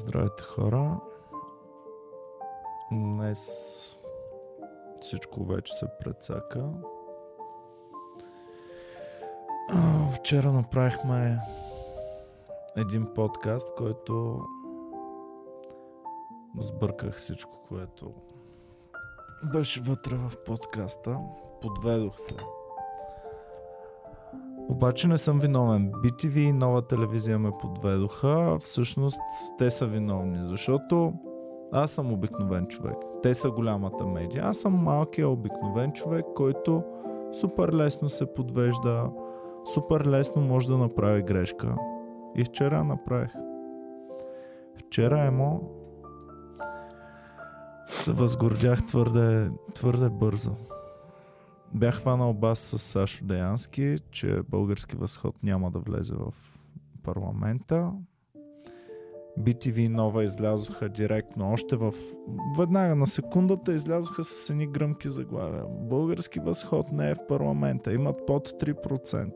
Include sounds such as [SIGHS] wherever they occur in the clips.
Здравейте хора. Днес всичко вече се прецака. Вчера направихме един подкаст, който сбърках всичко, което беше вътре в подкаста. Подведох се. Обаче не съм виновен. BTV и нова телевизия ме подведоха. Всъщност те са виновни, защото аз съм обикновен човек. Те са голямата медия. Аз съм малкия обикновен човек, който супер лесно се подвежда, супер лесно може да направи грешка. И вчера направих. Вчера емо се възгордях твърде, твърде бързо. Бях хванал бас с Сашо Деянски, че български възход няма да влезе в парламента. BTV нова излязоха директно, още в... Веднага на секундата излязоха с едни гръмки заглавия. Български възход не е в парламента, имат под 3%.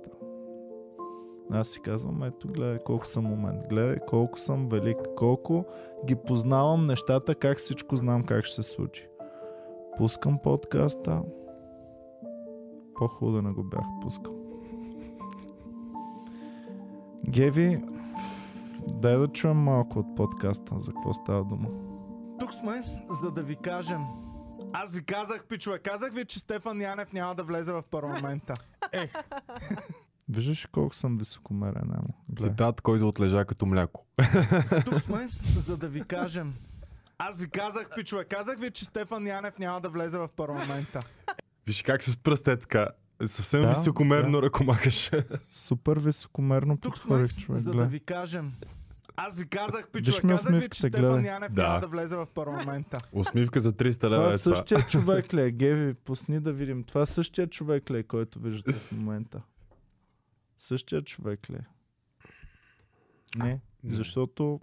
Аз си казвам, ето гледай колко съм момент, гледай колко съм велик, колко ги познавам нещата, как всичко знам как ще се случи. Пускам подкаста, по-хубаво да не го бях пускал. Геви, дай да чуем малко от подкаста, за какво става дума. Тук сме, за да ви кажем. Аз ви казах, пичове, казах ви, че Стефан Янев няма да влезе в парламента. [LAUGHS] Ех, Виждаш колко съм високомерен? Гледай. Цитат, който отлежа като мляко. [LAUGHS] тук сме, за да ви кажем. Аз ви казах, пичове, казах ви, че Стефан Янев няма да влезе в парламента. [LAUGHS] Виж как с пръста е така. Съвсем Да, високомерно да. ръкомахаш. Супер високомерно Тук сме, човек. за да ви кажем. Аз ви казах, ми казах ви, че Стефан. Янев Да. няма да влезе в парламента. [LAUGHS] Усмивка за 300 Това лева е е това. същия [LAUGHS] човек ли е? Геви, пусни да видим. Това е същия човек ли е, който виждате в момента? Същия човек ли е? Не, защото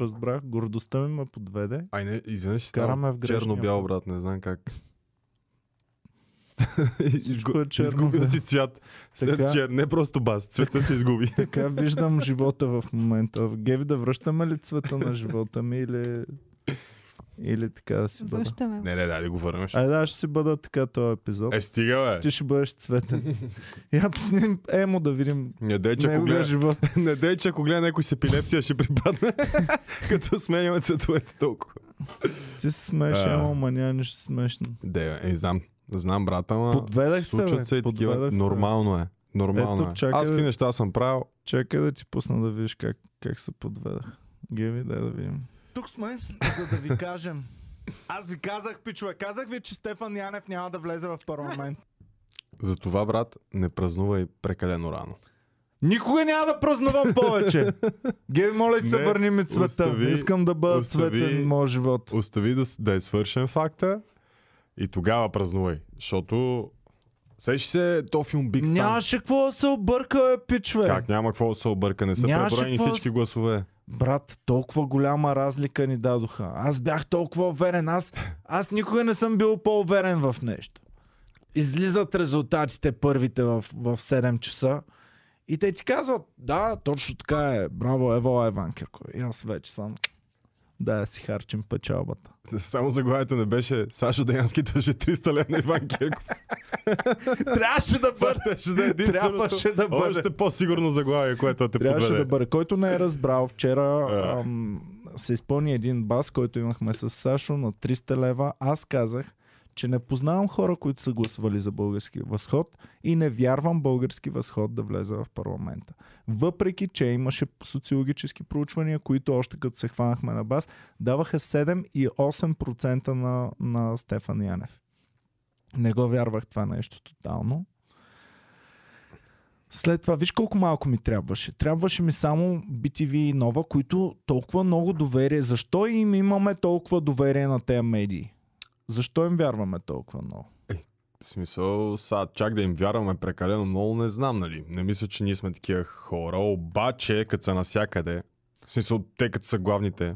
разбрах, гордостта ми ме подведе. Ай, не, изведнъж Караме в грешния черно-бял, брат, не знам как. [LAUGHS] Всичко е черно, Изгубил бе. си цвят. След Така. чер, не просто бас, цвета се изгуби. [LAUGHS] Така виждам [LAUGHS] живота в момента. Геви, да връщаме ли цвета на живота ми или... Или така да си бъда? Връщаме. не, не, да го върнеш. Айде, аз ще си бъда така този епизод. Е, стига, бе. Ти ще бъдеш цветен. Я пусни Емо да видим Не дей, че ако гледа, живот. не дей, че ако гледа някой с епилепсия ще припадне, като сменяме цветовете толкова. Ти се смееш, А. Емо, ма няма нищо смешно. Де, е, знам. Знам, брата, ма. Подведах се, бе. Случват се и такива. Нормално е. Нормално Ето, е. чакай Аз да- какви неща съм правил. Чакай да ти пусна да видиш как, как се подведах. Геви, дай да видим. Тук сме, за да ви кажем. Аз ви казах, пичове, казах ви, че Стефан Янев няма да влезе в парламент. Затова, брат, не празнувай прекалено рано. Никога няма да празнувам повече. Геви, моля ти се, върни ми цвета. остави- Искам да бъда остави- цветен моят живот. Остави да, да е свършен факта и тогава празнувай. Защото Сеш се то филм Биг Стан. Нямаше какво да се обърка, бе, пичове. Как няма какво да се обърка? Не са Нямаше преброени какво всички гласове. Брат, толкова голяма разлика ни дадоха. Аз бях толкова уверен. Аз, аз никога не съм бил по-уверен в нещо. Излизат резултатите първите в, в 7 часа. И те ти казват, да, точно така е. Браво, Ево Еванкерко. И аз вече съм. Да, си харчим печалбата. Само заглавието не беше Сашо Деянски дължи 300 лева на Иван Кирков. [LAUGHS] Трябваше да бъде. да е. Трябваше да бъде. Още по-сигурно заглавие, което те Трябваше подведе. да бъде. Който не е разбрал, вчера ам, се изпълни един бас, който имахме с Сашо на 300 лева. Аз казах, че не познавам хора, които са гласували за български възход и не вярвам български възход да влезе в парламента. Въпреки, че имаше социологически проучвания, които още като се хванахме на бас, даваха 7 и 8% на, на Стефан Янев. Не го вярвах това нещо тотално. След това, виж колко малко ми трябваше. Трябваше ми само BTV и Нова, които толкова много доверие. Защо им имаме толкова доверие на тези медии? Защо им вярваме толкова много? В смисъл, сега чак да им вярваме прекалено много, не знам, нали. Не мисля, че ние сме такива хора, обаче, като са навсякъде, в смисъл, те като са главните,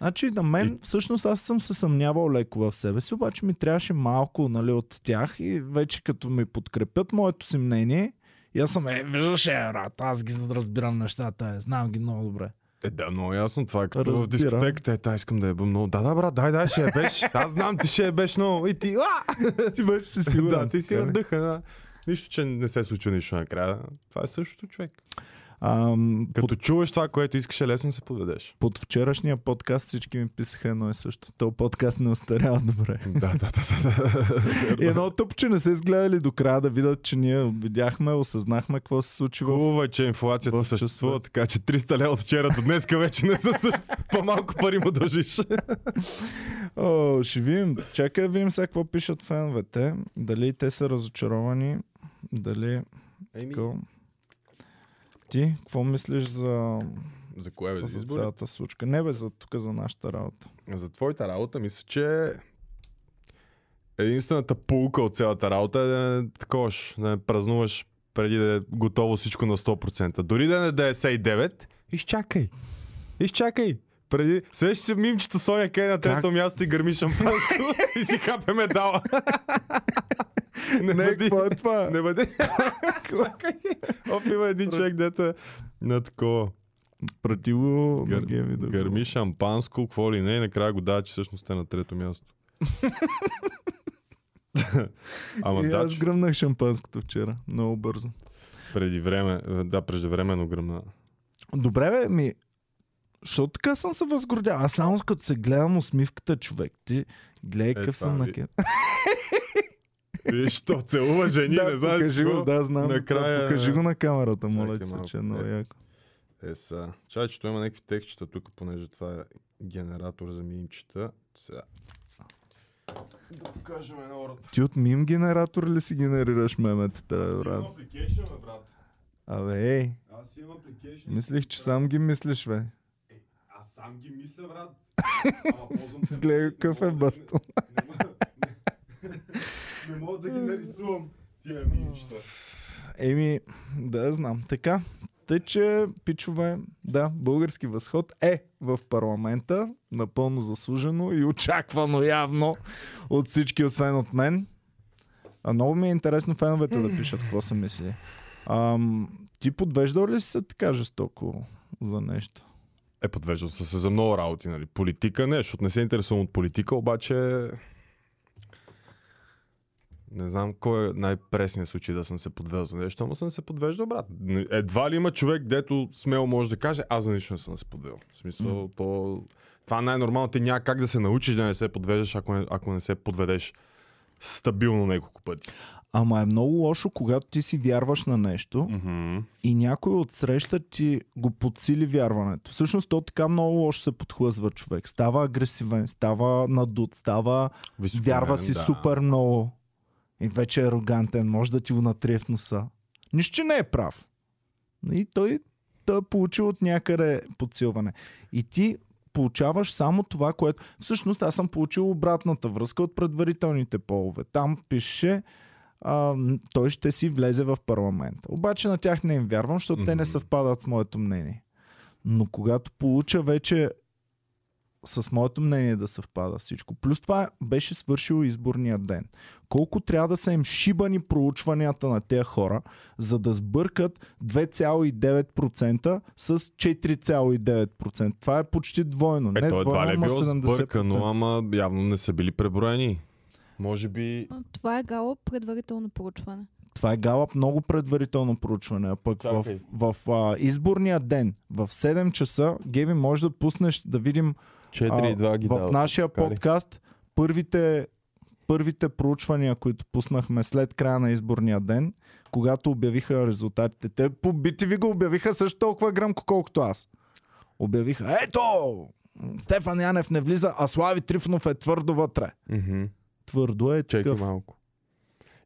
Значи на мен, И- всъщност аз съм се съмнявал леко в себе си, обаче ми трябваше малко нали, от тях и вече като ми подкрепят моето си мнение, и аз съм, е, виждаш, е, брат, аз ги разбирам нещата, е, знам ги много добре. Е, да, много ясно. Това е като в Разбирам. дискотеката. Е, та искам да я много. Да, да, брат, дай, дай, ще я беш. Аз знам, ти ще я беш много. И ти, а! [LAUGHS] Ти беше си сигурен. да, ти си така ли? на дъха. Да. Нищо, че не се случва нищо накрая. Това е същото човек. Ам, Като чуваш това, което искаш, е лесно се подведеш. Под вчерашния подкаст всички ми писаха едно и също. То подкаст не остарява добре. да, да, да, да. И едно тъп, че не се изгледали до края да видят, че ние видяхме, осъзнахме какво се случи. Хубаво е, че инфлацията в съществува, така че 300 лева от вчера до днеска вече не са същ... [LAUGHS] По-малко пари му дължиш. [LAUGHS] О, ще видим. Чакай да видим сега какво пишат феновете. Дали те са разочаровани. Дали... Еми. Ти, какво мислиш за, за кое бе, за за цялата случка? Не бе, за тук, за нашата работа. За твоята работа, мисля, че единствената полука от цялата работа е да не таковаш, да не празнуваш преди да е готово всичко на 100%. Дори да не е 99, изчакай. Изчакай. Преди... Сещаш си мимчето Соня Кей на трето Как? място и гърми шампанско [LAUGHS] и си хапе медала. [LAUGHS] не, Не, какво е това? не бъде. [LAUGHS] Оп, има един човек, дето е на такова. Прати го Гър, на Геви да гърми шампанско, какво ли не, и накрая го дава, че всъщност е на трето място. [LAUGHS] Ама И да, аз гръмнах шампанското вчера. Много бързо. преди време, да, преждевременно гръмна. Добре, бе, ми... Що така съм се възгордял? Аз само като се гледам усмивката човек. Ти гледай Е, какъв съм на ви- ке. [LAUGHS] Виж, то целува жени, да, не знаеш покажи го, да, знам. Накрая- Покажи го на камерата, моля ти се, че е много е. яко. Е, са. Чай, че той има някакви текстчета тук, понеже това е генератор за мимчета. Сега. Да покажем едно род. Ти от мим генератор ли си генерираш меметата, бе, брат? апликейшн, бе, брат. Абе, ей, Аз имам апликейшн. мислих, че сам ги мислиш, бе. Аз сам ги мисля, брат. [LAUGHS] Ама ползвам. Гледай какъв е бастон. Не мога да ги нарисувам тия мимчета. Еми, да знам. Така, тъй, че, пичове, да, български възход е в парламента, напълно заслужено и очаквано явно от всички, освен от мен. А много ми е интересно феновете да пишат какво са мисли. Ам, ти подвеждал ли си се така жестоко за нещо? Е, подвеждал съм се за много работи, нали. Политика не, защото не се интересувам от политика, обаче... Не знам кой е най-пресният случай да съм се подвел за нещо, ама съм се подвеждал, брат. Едва ли има човек, дето смело може да каже, аз за нищо не съм се подвел. В смисъл, то... Това е най-нормално. Ти няма как да се научиш да не се подвеждаш, ако не, ако не се подведеш стабилно няколко пъти. Ама е много лошо, когато ти си вярваш на нещо Мгм. и някой от среща ти го подсили вярването. Всъщност то така много лошо се подхлъзва човек. Става агресивен, става надут, става Високомерен, вярва си да. супер много. И вече е арогантен, може да ти го натрие в носа. Нищо, че не е прав. И той, той е получил от някъде подсилване. И ти получаваш само това, което... Всъщност аз съм получил обратната връзка от предварителните полове. Там пише, а, той ще си влезе в парламента. Обаче на тях не им вярвам, защото те не съвпадат с моето мнение. Но когато получа вече с моето мнение да съвпада всичко. Плюс това беше свършил изборния ден. Колко трябва да са им шибани проучванията на тези хора, за да сбъркат 2,9% с 4,9%. Това е почти двойно. Е, не то едва ли е било 70%. сбъркано, ама явно не са били преброени. Може би... Това е гало предварително проучване. Това е Галап много предварително проучване, а пък в, Чакай. в, а, изборния ден, в 7 часа, Геви, може да пуснеш да видим 4,2 ги в нашия подкаст първите, първите проучвания, които пуснахме след края на изборния ден, когато обявиха резултатите. Те по BTV го обявиха също толкова гръмко, колкото аз. Обявиха, ето! Стефан Янев не влиза, а Слави Трифонов е твърдо вътре. Мгм. Твърдо е такъв. малко.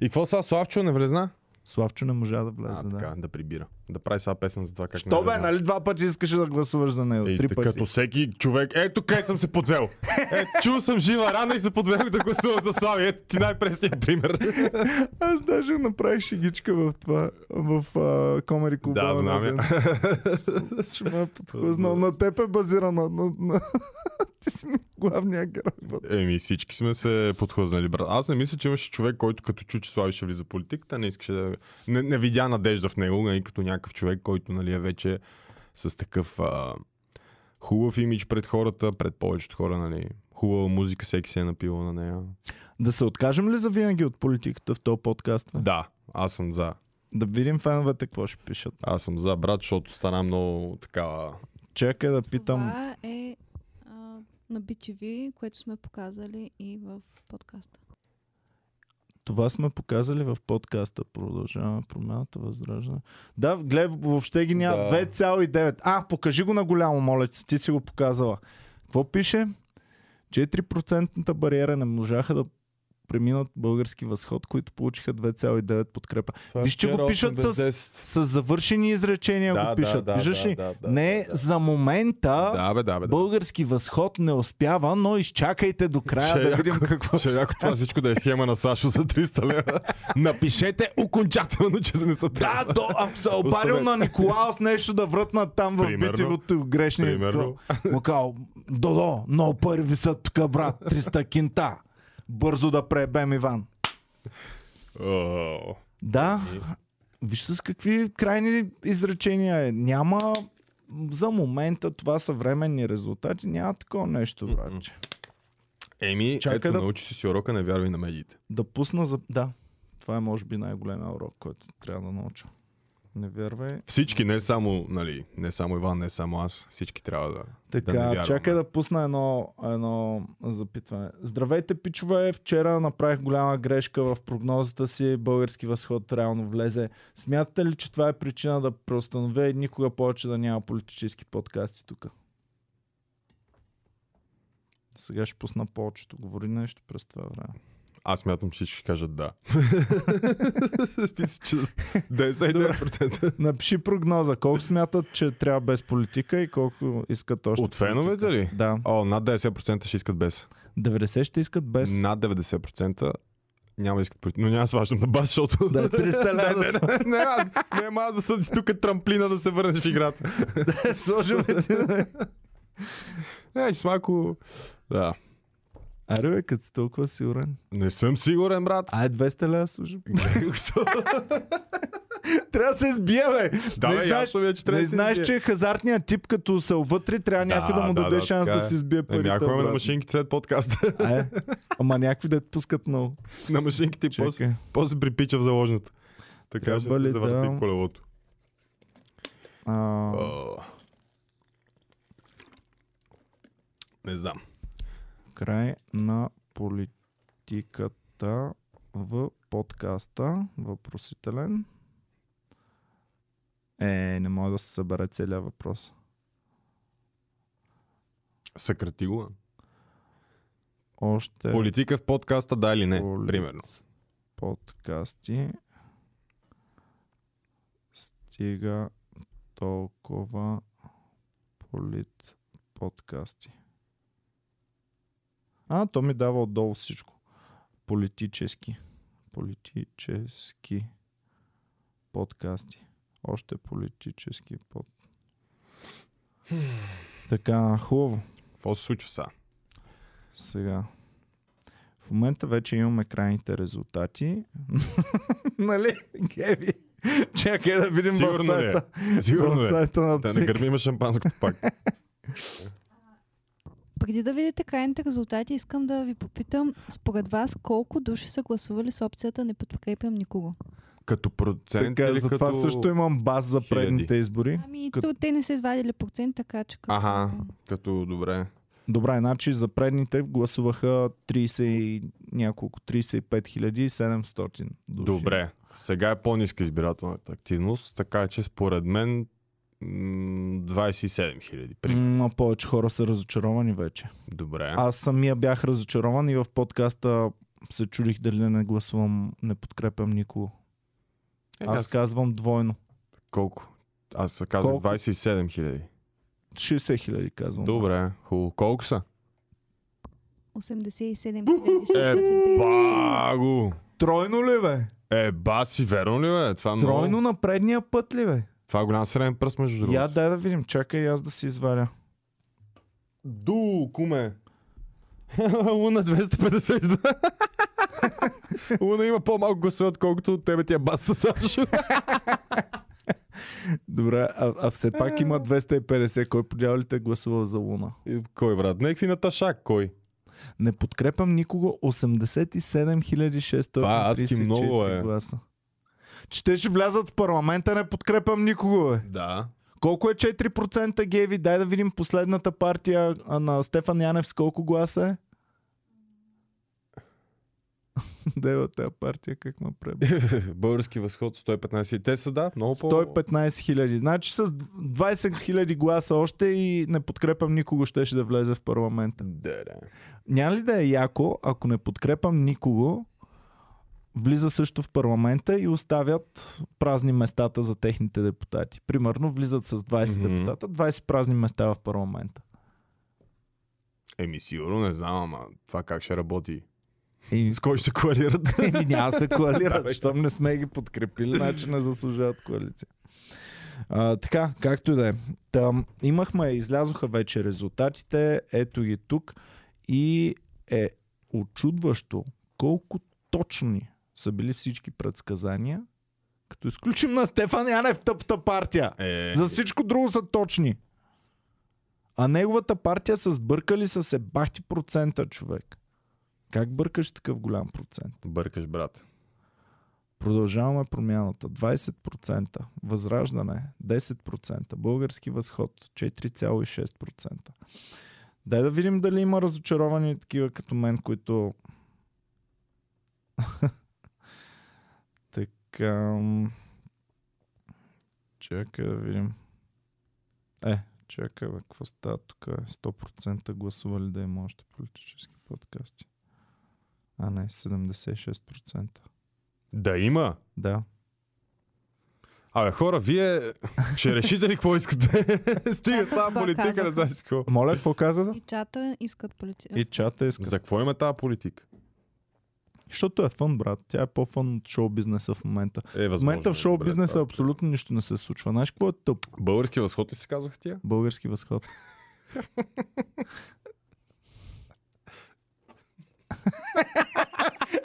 И какво сега Славчо не влезна? Славчо не можа да влезе. А, да. така, да прибира. Да прави сега песен за това как Що не бе, влезна. нали два пъти искаш да гласуваш за него? Ей, Три пъти. като всеки човек, ето къде съм се подвел. Е, чул съм жива рана и се подвел да гласувам за Слави. Ето ти най-пресният пример. Аз даже направих шегичка в това, в а, Комери Клуба. да, на знам я. ден. Ще ме е подхлъзнал. На теб е базирана. На, на... Ти си ми главния герой. бе. Еми, всички сме се подхлъзнали, брат. Аз не мисля, че имаше човек, който като чу, че Слави ще влиза политиката, не искаше да... Не, не видя надежда в него, нали, като някакъв човек, който нали, е вече с такъв... А... хубав имидж пред хората, пред повечето хора, нали. Хубава музика, всеки се е напил на нея. Да се откажем ли за винаги от политиката в този подкаст? бе? Да, аз съм за. Да видим феновете какво ще пишат. Аз съм за, брат, защото стана много такава... Чакай да питам. Това е а, на BTV, което сме показали и в подкаста. Това сме показали в подкаста. Продължаваме промяната, възраждане. Да, гледай, въобще ги няма. Да. 2,9. А, покажи го на голямо, моля, ти, ти си го показала. Какво пише? 4% бариера не можаха да преминат български възход, които получиха 2,9 подкрепа. Виж, че го пишат с, с завършени изречения, го пишат. Виждаш ли? Да, да, не, за момента Да, бе, да, бе. Да. български възход не успява, но изчакайте до края Ще е да видим яко- какво Ще е яко това всичко да е схема на Сашо за 300 лева. Напишете окончателно, че не са Да, до, ако се е обадил Оставете. на Николаус нещо да вратнат там в битивото грешни. Примерно. Му казал, Додо, много пари висят тук, брат, 300 кинта. Бързо да пребем Иван. Да, виж с какви крайни изречения е. Няма за момента това са временни резултати. Няма такова нещо, братче. Еми, Чакай ето, да- научи си си урока, не вярвай на медиите. Да пусна за... Да, това е може би най-големия урок, който трябва да науча. Не вярвай. Всички, не само, нали, не само Иван, не само аз, всички трябва да... Така, да не вярваме. чакай да пусна едно, едно запитване. Здравейте, пичове! Вчера направих голяма грешка в прогнозата си. Български възход реално влезе. Смятате ли, че това е причина да преустановя и никога повече да няма политически подкасти тук? Сега ще пусна повечето. Говори нещо през това време. Аз мятам, че ще кажат да. Списи, че 99%. Напиши прогноза. Колко смятат, че трябва без политика и колко искат още От феновете ли? Да. О, над 90% ще искат без. 90 ще искат без. Над 90% няма да искат политика. Но няма да сваждам на бас, защото... Да, 300 [LAUGHS] не, лева не, не, не, аз, не, аз да съм тук трамплина да се върнеш в играта. [LAUGHS] да сложим. Не, ще [LAUGHS] с малко... Да. Аре, бе, като си толкова сигурен. Не съм сигурен, брат. Ай, 200 лева служи. [LAUGHS] трябва да се избие, бе. Да, не бе, знаеш, ясно ми е, че трябва не да знаеш, че е хазартният тип, като се вътре, трябва Да, някой да му да, даде да, шанс така да е. си избие парите. Еми, ако имаме на машинки след подкаста. Е, ама някакви да пускат много. на машинките после, после припича в заложната. Така Трябва ще се завърти да- колелото. А, О. Не знам. Край на политиката в подкаста. Въпросителен. Е, не мога да се събере целият въпрос. Съкрати го. Още Политика в подкаста, да или не? Поли- Примерно. подкасти стига толкова полит подкасти. А, то ми дава отдолу всичко. Политически. Политически подкасти. Още политически под... [SIGHS] Така, хубаво. Какво се случва сега? Сега. В момента вече имаме крайните резултати. [LAUGHS] нали, Геви? Чакай да видим в Сигурно е? сайта, Сигурно в е. сайта на Да не ЦИК. гърмиме шампанското пак. [LAUGHS] Преди да видите крайните резултати, искам да ви попитам, според вас, колко души са гласували с опцията не подкрепям никого? Като процент Така, или за като... това също имам баз за предните избори. Ами, Като- то, те не са извадили процент, така че... Като... Аха. Като добре. Добре, значи за предните гласуваха 30 и няколко, 35 хиляди и 700 души. Добре. Сега е по-ниска избирателната активност, така че според мен 27 хиляди. М, а повече хора са разочаровани вече. Добре. Аз самия бях разочарован и в подкаста се чудих дали да не гласувам, не подкрепям никого. Е, Аз казвам двойно. Колко? Аз казах Колко? 27 хиляди. 60 хиляди казвам. Добре, хубаво. Колко са? 87 Е, 630. баго! Тройно ли бе? Е, баси, верно ли бе? Това, е много... Тройно на предния път ли бе? Това е голям среден пръст между другото. Я дай да видим, чакай и аз да си изваря. Ду, куме. [LAUGHS] Луна 252. [LAUGHS] Луна има по-малко гласове, отколкото от тебе тия бас със Сашо. [LAUGHS] Добре, а, а все пак има 250. Кой по дяволите е гласувал за Луна? И Кой брат? Некви Наташак, кой? Не подкрепям никого. 87 Това адски 634 много е. гласа. Че те ще влязат в парламента, не подкрепям никого, бе. Да. Колко е 4% геви? Дай да видим последната партия на Стефан Янев с колко гласа е? [LAUGHS] Дева тази партия, как ме преба. [LAUGHS] Български възход 115. Те са, да, много по... 115 хиляди. Значи с 20 хиляди гласа още и не подкрепям никого, щеше да влезе в парламента. Да, да. Няма ли да е яко, ако не подкрепям никого, влиза също в парламента и оставят празни местата за техните депутати. Примерно влизат с 20 Мгм. депутата, 20 празни места в парламента. Еми, сигурно не знам, ама това как ще работи. И С кой ще [LAUGHS] се коалират? Еми, няма се коалират, щом не сме ги подкрепили, значи не заслужават коалиция. А, така, както и да е. Там, имахме, излязоха вече резултатите, ето ги тук и е очудващо колко точни са били всички предсказания, като изключим на Стефан Янев тъпта партия. Е, За всичко друго са точни. А неговата партия са сбъркали с ебахти процента, човек. Как бъркаш такъв голям процент? Бъркаш, брат. Продължаваме промяната. 20%. Възраждане 10%. Български възход 4,6%. Дай да видим дали има разочаровани такива като мен, които... [LAUGHS] така... Чакай да видим. Е, чакай, бе, какво става тук? 100% гласували да има още политически подкасти. А не, 76%. Да има. Да. Абе, хора, вие ще решите ли какво искате? [LAUGHS] Стига с тази политика, не знаеш какво. Моля, какво каза? И чата искат политика. И чата иска. За какво има тази политика? Защото е фън, брат. Тя е по-фън от шоу бизнеса в момента. Е, В възможно. момента в е, шоу добре, бизнеса абсолютно нищо не се случва. Знаеш какво е тъп? Български възход ли си казах тия? Български възход. [LAUGHS]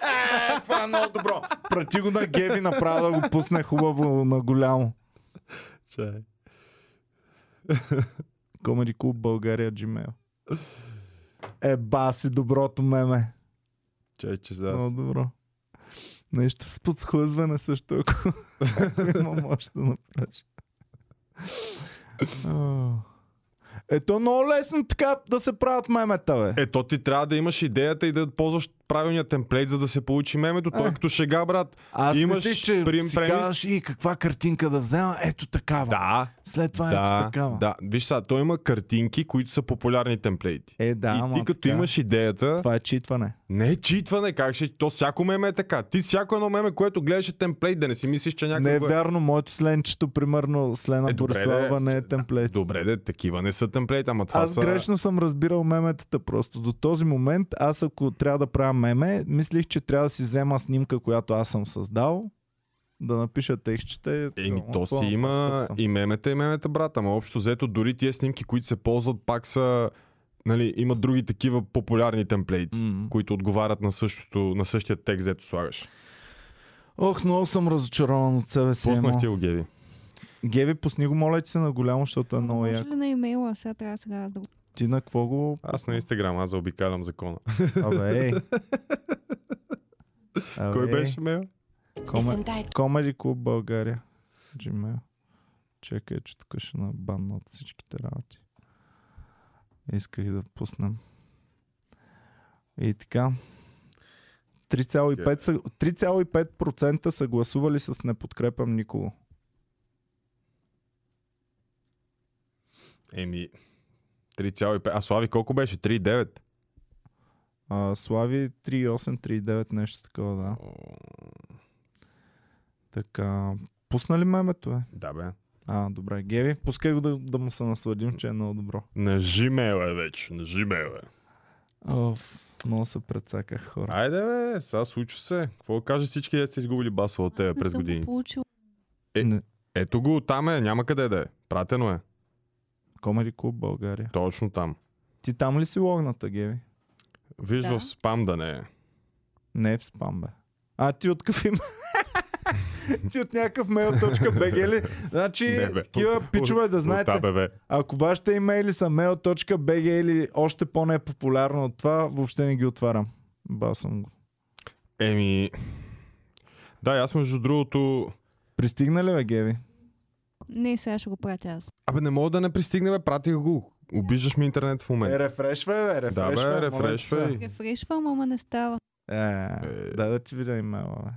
е, това е много добро. Прати го на Геви, направо да го пусне хубаво на голямо. Чай. Comedy Club България Gmail. Е, баси доброто меме. Чай, че за... Много добро. Нещо с подхлъзване също, ако, ако [LAUGHS] има може да направиш. Ето много лесно така да се правят мемета, бе. Ето ти трябва да имаш идеята и да ползваш правилния темплейт, за да се получи мемето. Той Е. е като шега, брат. Аз имаш мислих, че прим- си премис. казваш и каква картинка да взема. Ето такава. Да, След това ето да, такава. да. Виж сега, той има картинки, които са популярни темплейти. Е, да, и ама ти като така. имаш идеята, Това е читване. не е читване, как ще... То всяко меме е така. Ти всяко едно меме, което гледаш е темплейт, да не си мислиш, че някакво Не е е... вярно, моето сленчето, примерно, Слена Е, добре, Борислава не е темплейт. Добре, де, такива не са темплейт, ама това Аз са... грешно съм разбирал меметата просто. До този момент, аз ако трябва да правя меме, мислих, че трябва да си взема снимка, която аз съм създал, да напиша текстчета. Еми, то си има и мемета, и мемета, брат. Ама общо взето, дори тия снимки, които се ползват, пак са... Нали, имат други такива популярни темплейти, М. които отговарят на, същото, на същия текст, дето слагаш. Ох, много съм разочарован от себе си. Пуснах ти го, Геви. Геви, пусни го, моля ти се на голямо, защото е много Може як. ли на имейла? Сега трябва сега да го... Ти на какво го... Аз на Инстаграм, аз заобикалям закона. [LAUGHS] Абе, ей. Абе, Кой беше мейл? Коме... Comedy Club България. Gmail. Чекай, че тук ще набанна от всичките работи. Исках да пуснем. И така. 3,5 са, 3,5% са гласували с не подкрепям никого. Еми, 3,5. А Слави колко беше? 3,9? А, Слави 3,8, 3,9, нещо такова, да. О, Така, пусна ли мемето, е? Да, бе. А, добре. Геви, пускай го да, да му се насладим, че е много добро. На Gmail е вече, на Gmail е. Оф, много се прецаках хора. Айде, бе, сега случва се. Какво кажа всички деца са изгубили баса от тебе през съм го годините? получила. Е. Ето го, там е, няма къде да е. Пратено е. Comedy Club България. Точно там. Ти там ли си логната, Геви? Виж Да. в спам да не е. Не е в спам, бе. А, ти от какъв има? [LAUGHS] Ти от някакъв mail.bg ли? Значи, Не, бе. такива пичове да От знаете. АБВ. Ако вашите имейли са mail.bg или още по-непопулярно от това, въобще не ги отварям. Бал съм го. Еми... Да, аз между другото... Пристигна ли, бе, Геви? Не, сега ще го пратя аз. Абе, не мога да не пристигне, бе, пратих го. Обиждаш ми интернет в Е, момента. рефрешвай, бе, рефрешвай. Да, бе, рефрешвай. Рефрешвам, ама не става. се. Е, дай да ти видя имейла, бе.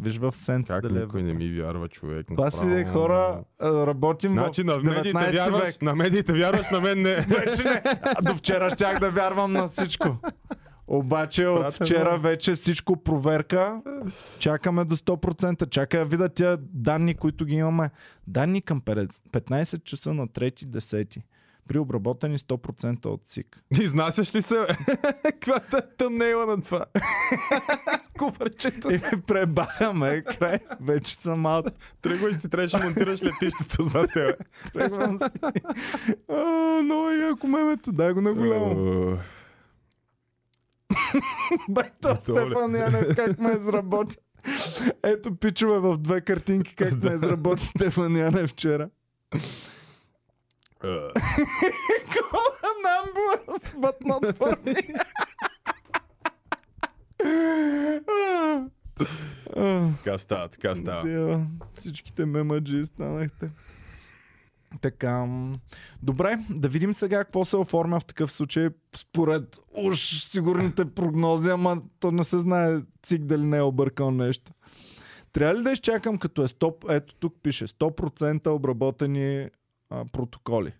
Виж в сент Как дали е. никой не ми вярва, човек. Това си хора, работим Значи в на медиите 19 вярваш, век. на медиите вярваш, на мен не. Вече не. До вчера щях да вярвам на всичко. Обаче от Пратено. вчера вече всичко проверка. Чакаме до 100%. Чакай да видя тия данни, които ги имаме. Данни към 15 часа на 3-10. При обработени 100% от СИК. Изнасяш ли се? [LAUGHS] Каква е тъмнейла на това? [LAUGHS] Купърчето. И пребахаме. Край. Вече съм малко. Тръгваш си, трябваше да монтираш летището за тебе. Тръгвам си. Много яко мемето. Дай го на голямо. Е, [LAUGHS] Бе, то Добре. Стефан Янев как ме изработи. Ето пичове в две картинки как [LAUGHS] ме изработи Стефан Янев вчера. е. Кола number but not for me. А, Така става, така става. Дева, Всичките мемаджи станахте. Така. Добре, да видим сега какво се оформя в такъв случай според уж сигурните прогнози, ама то не се знае ЦИК дали не е объркал нещо. Трябва ли да изчакам като е 100, ето тук пише 100% обработени а, протоколи.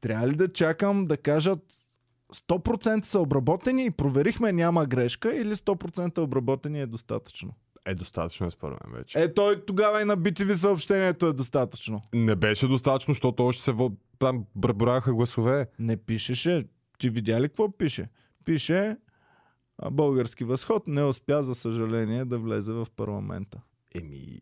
Трябва ли да чакам да кажат 100% са обработени и проверихме няма грешка или 100% обработени е достатъчно? Е, достатъчно е според мен вече. Е, той тогава и на BTV съобщението е достатъчно. Не беше достатъчно, защото още се въ... там преброяха гласове. Не пишеше. Ти видя ли какво пише? Пише български възход не успя, за съжаление, да влезе в парламента. Еми,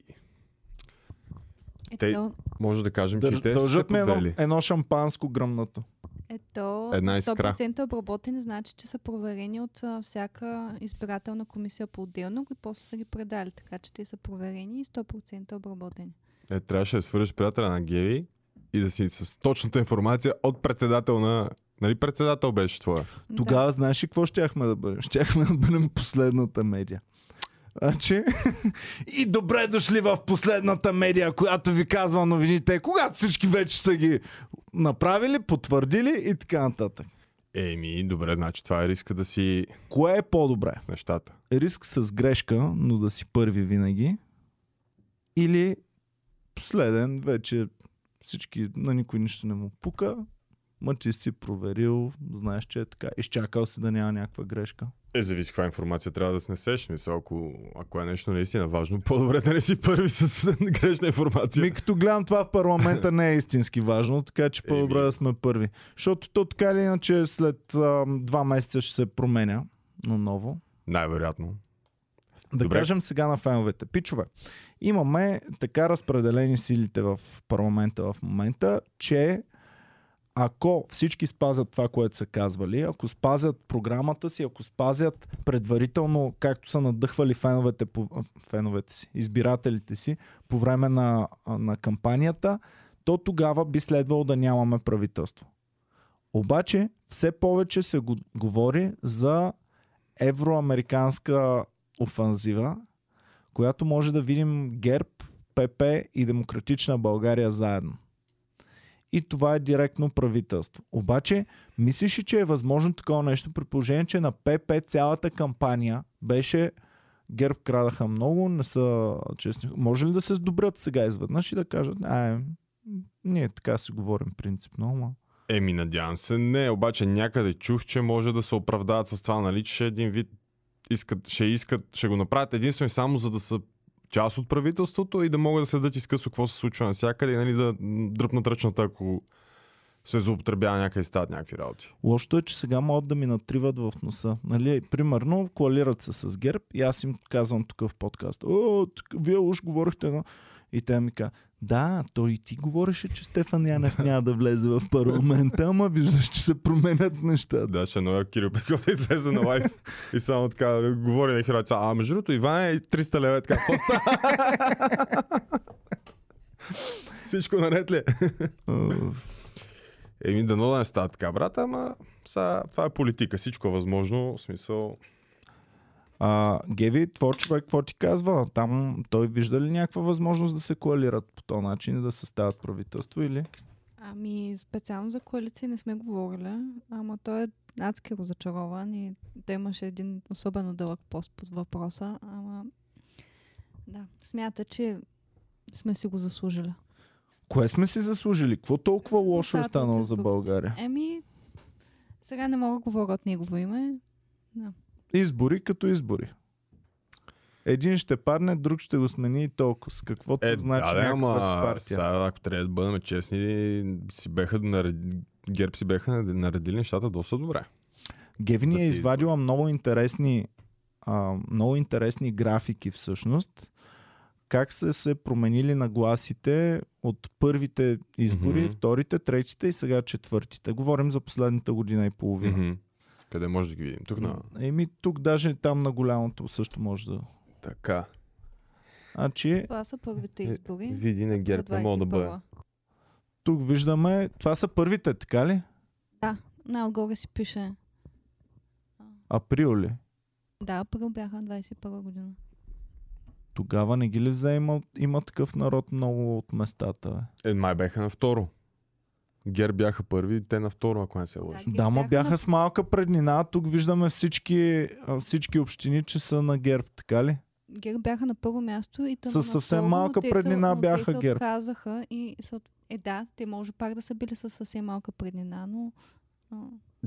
Ето, Те- може да кажем, че те дължат ми едно, едно шампанско гръмнато. ето Една искра. 100% обработени значи, че са проверени от а, всяка избирателна комисия по-отделно и после са ги предали, така че те са проверени и 100% обработени. Е, трябваше да свържеш приятеля на Геви и да си с точната информация от председател на... Нали председател беше твоя? Тогава знаеш ли какво щяхме да бъдем? Щяхме да бъдем последната медия. Значи, [LAUGHS] и добре дошли в последната медия, която ви казва новините, когато всички вече са ги направили, потвърдили и така нататък. Еми, добре, значи това е риска да си Кое е по-добре? в нещата. Риск с грешка, но да си първи винаги. Или последен, вече всички, на никой нищо не му пука, ма ти си проверил, знаеш, че е така. Изчакал си да няма някаква грешка. Е, зависи каква информация трябва да снесеш. Мисля, ако, ако е нещо наистина важно, по-добре да не си първи с [LAUGHS] грешна информация. Ми като гледам това в парламента не е истински важно, така че по-добре да сме първи. Защото то така или иначе след а, два месеца ще се променя на ново. Най-вероятно. Да Добре. кажем сега на феновете. Пичове, имаме така разпределени силите в парламента в момента, че ако всички спазят това, което са казвали, ако спазят програмата си, ако спазят предварително, както са надъхвали феновете, по, феновете си, избирателите си по време на, на кампанията, то тогава би следвало да нямаме правителство. Обаче все повече се го, говори за евроамериканска офанзива, която може да видим ГЕРБ, ПП и Демократична България заедно. И това е директно правителство. Обаче, мислиш ли, че е възможно такова нещо при положение, че на ПП цялата кампания беше ГЕРБ крадаха много, не са честни. Може ли да се сдобрят сега изведнъж и да кажат, а, ние така си говорим принципно, ама... Еми, надявам се, не. Обаче някъде чух, че може да се оправдават с това, нали, че е един вид искат, ще искат, ще го направят единствено и само за да са част от правителството и да могат да следят изкъсно какво се случва навсякъде и нали, да дръпнат ръчната, ако се злоупотребява някъде и стават някакви работи. Лошото е, че сега могат да ми натриват в носа. Нали? Примерно, коалират се с ГЕРБ и аз им казвам тук в подкаст. О, вие уж говорихте на... И те ми каза, да, той и ти говореше, че Стефан Янев няма да влезе в парламента, ама виждаш, че се променят нещата. Да, ще е новия Кирил Пеков да излезе на лайф и само така говори на хероица. А между другото, Иван е 300 лева, е така. поста. Всичко наред ли? е? Еми, дано да не става така, брат, ама са, това е политика. Всичко е възможно. В смисъл, А, Геви, твой човек, какво ти казва? Там той вижда ли някаква възможност да се коалират по този начин и да съставят правителство или? Ами, специално за коалиция не сме говорили, ама той е адски разочарован и той имаше един особено дълъг пост под въпроса, ама да, смята, че сме си го заслужили. Кое сме си заслужили? Какво толкова лошо е Резултата от станало за България? Еми, сега не мога да говоря от негово име. Избори като избори. Един ще падне, друг ще го смени и толкова. С каквото Е, значи да, някаква ама партия. сега, ако трябва да бъдем честни, си беха наред... ГЕРБ си беха наредили нещата доста добре. Геви ни за е извадила много интересни, а, много интересни графики всъщност. Как са се променили нагласите от първите избори, Мгм. вторите, третите и сега четвъртите. Говорим за последната година и половина. Мгм. Къде може да ги видим? Тук на... Еми тук даже там на голямото също може да... Така. Значи Това са първите Е, избори. Види на за ГЕРБ не мога да бъде. 21-а. тук виждаме, това са първите, така ли? Да, най-отгоре си пише. Април ли? Да, април бяха 21 година. Тогава не ги ли взе има, има такъв народ много от местата? Е, май беха на второ. ГЕРБ бяха първи, те на второ, ако не се лъжа. Да, ма бяха с малка преднина. Тук виждаме всички, всички общини, че са на ГЕРБ, така ли? ГЕРБ бяха на първо място и тъм Със съвсем второ, малка те преднина са, бяха те ГЕРБ. отказаха и са, е да, те може пак да са били с съвсем малка преднина, но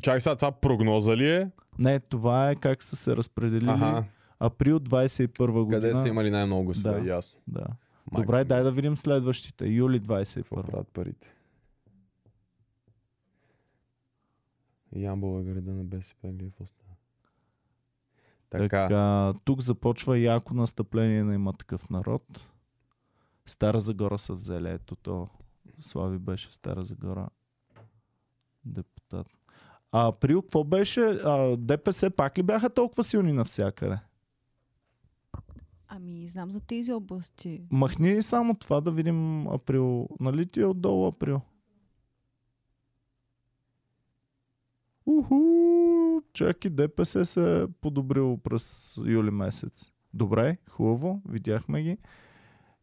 Чакай сега, това прогноза ли е? Не, това е как са се разпределили. Ага. Април 21 година. Къде са имали най-много гласове? Да. Ясно. Да. Майко Добре, ми, дай да видим следващите. Юли 21. Какво правят парите? Ямбол е града на БСП или какво става? Така. Така, тук започва яко настъпление на има такъв народ. Стара Загора са взели. Ето то. Слави беше в Стара Загора. Депутат. А април, какво беше? А, ДПС пак ли бяха толкова силни навсякъде? ами знам за тези области. Махни само това да видим април. Нали ти е отдолу април? Уху! Чак и ДПС се е подобрило през юли месец. Добре, хубаво, видяхме ги.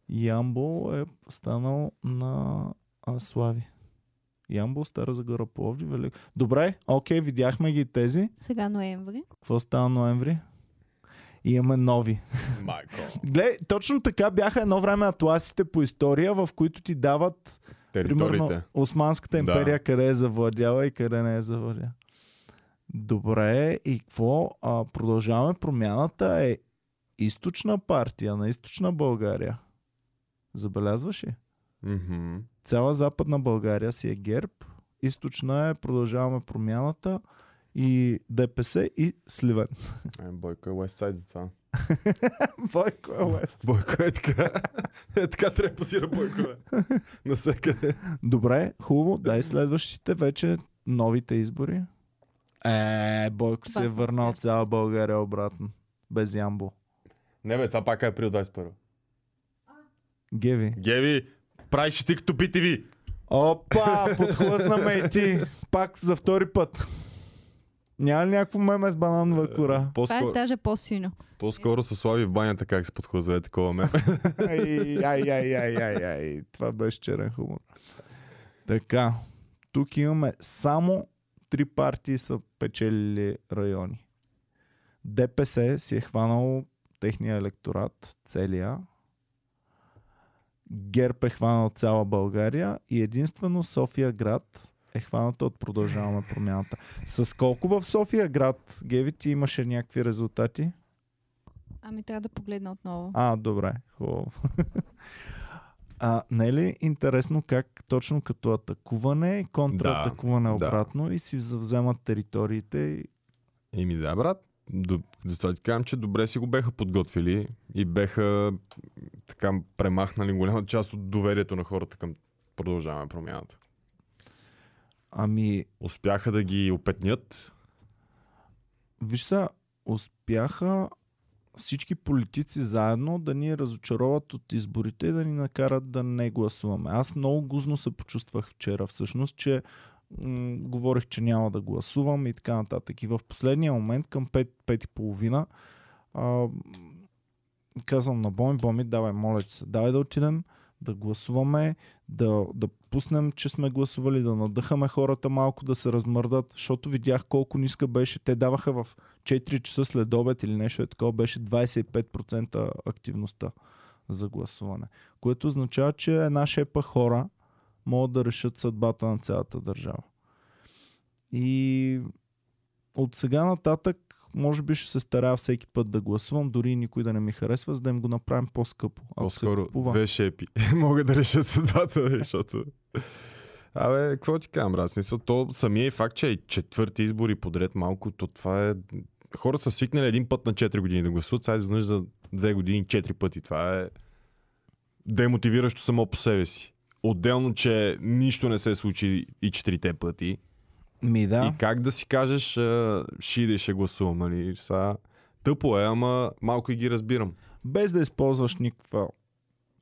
Ямбол е станал на а, Слави. Ямбол, Стара Загора, Пловди, Велик. Добре, окей, видяхме ги тези. Сега ноември. Какво става ноември? И имаме нови. Майко. [LAUGHS] Гледай, точно така бяха едно време атласите по история, в които ти дават, примерно. Османската Да. империя, къде е завладяла и къде не е завладяла. Добре, и какво? А, продължаваме промяната е източна партия на източна България. Забелязваш ли? Мгм. Цяла западна България си е ГЕРБ, източна е продължаваме промяната и ДПС и Сливен. Е, Бойко е Side за това. [LAUGHS] Бойко е Уест. Бойко е така. е така трябва да позира Бойко. Бе. Насекъде. Добре, хубаво. Дай следващите вече новите избори. Е, Бойко се е върнал цяла България обратно. Без Ямбо. Не бе, това пак е април 21. Геви. Геви, правиш ти като BTV. Опа, подхлъзна ме и ти. Пак за втори път. Няма ли някакво меме с бананова кора? Това е По-скоро, даже по-силно. по-скоро са слави в банята как се подхлъзва е такова ме. [LAUGHS] Ай, ай, ай, ай, ай, ай. Това беше черен хумор. Така, тук имаме само три партии са печелили райони. ДПС си е хванал техния електорат, целия. ГЕРБ е хванал цяла България и единствено София град е хваната от продължаваме промяната. С колко в София град, Геви, ти имаше някакви резултати? Ами трябва да погледна отново. А, добре, хубаво. [LAUGHS] А, не е ли интересно как точно като атакуване контратакуване да. обратно и си завземат териториите? И... Еми да, брат. затова ти казвам, че добре си го беха подготвили и беха така премахнали голяма част от доверието на хората към продължаваме промяната. Ами, Успяха да ги опетнят. виж са, успяха всички политици заедно да ни разочароват от изборите и да ни накарат да не гласуваме. Аз много гузно се почувствах вчера всъщност, че м- говорих, че няма да гласувам и така нататък. И в последния момент, към 5, 5 и половина, а, казвам на Боми, Боми, давай, моля ти се, давай да отидем, да гласуваме, да, да пуснем, че сме гласували, да надъхаме хората малко да се размърдат, защото видях колко ниска беше. Те даваха в 4 часа след обед или нещо е такова, беше 25% активността за гласуване. Което означава, че една шепа хора могат да решат съдбата на цялата държава. И от сега нататък може би ще се старая всеки път да гласувам, дори никой да не ми харесва, за да им го направим по-скъпо. По-скоро две шепи [LAUGHS] могат да решат съдбата, [LAUGHS] защото... Абе, какво ти казвам, брат? Смисъл, то самия факт, че е четвърти избори подред малко, то това е... Хората са свикнали един път на 4 години да гласуват, сега изведнъж за две години 4 пъти. Това е демотивиращо само по себе си. Отделно, че нищо не се случи и четирите пъти. Ми да. И как да си кажеш, а, ще гласувам, нали? Сега, тъпо е, ама малко и ги разбирам. без да използваш никаква,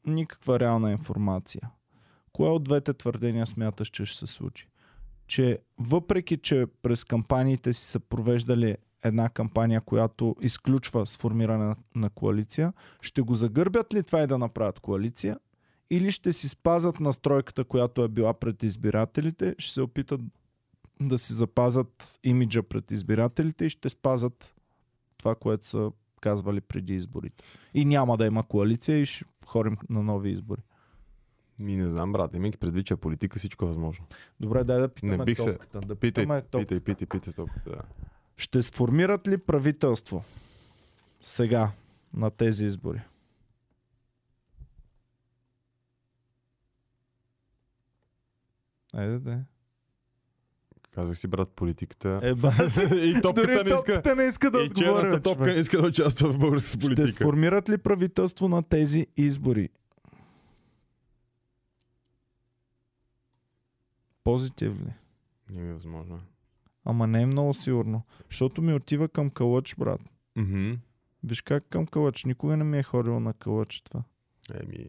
никаква реална информация. Кое от двете твърдения смяташ, че ще се случи? Че въпреки, че през кампаниите си са провеждали една кампания, която изключва сформиране на коалиция, ще го загърбят ли това и да направят коалиция? Или ще си спазат настройката, която е била пред избирателите, ще се опитат да си запазят имиджа пред избирателите и ще спазат това, което са казвали преди изборите. И няма да има коалиция и ще ходим на нови избори. Ми не знам, брат. Имайки предвид, че политика всичко е възможно. Добре, дай да питаме Не бих се- топката. Да Питай, питаме топ... питай, питай, питай топката. Да. Ще сформират ли правителство сега на тези избори? Айде да. Казах си, брат, политиката. Е, бас. [LAUGHS] и топката Дори не иска. не иска да и отговори. топка човек. не иска да участва в българска Ще политика. сформират ли правителство на тези избори? Позитив ли? Не е възможно. Ама не е много сигурно. Защото ми отива към калъч, брат. Мгм. Виж как към калъч. Никога не ми е ходило на калъч това. Еми,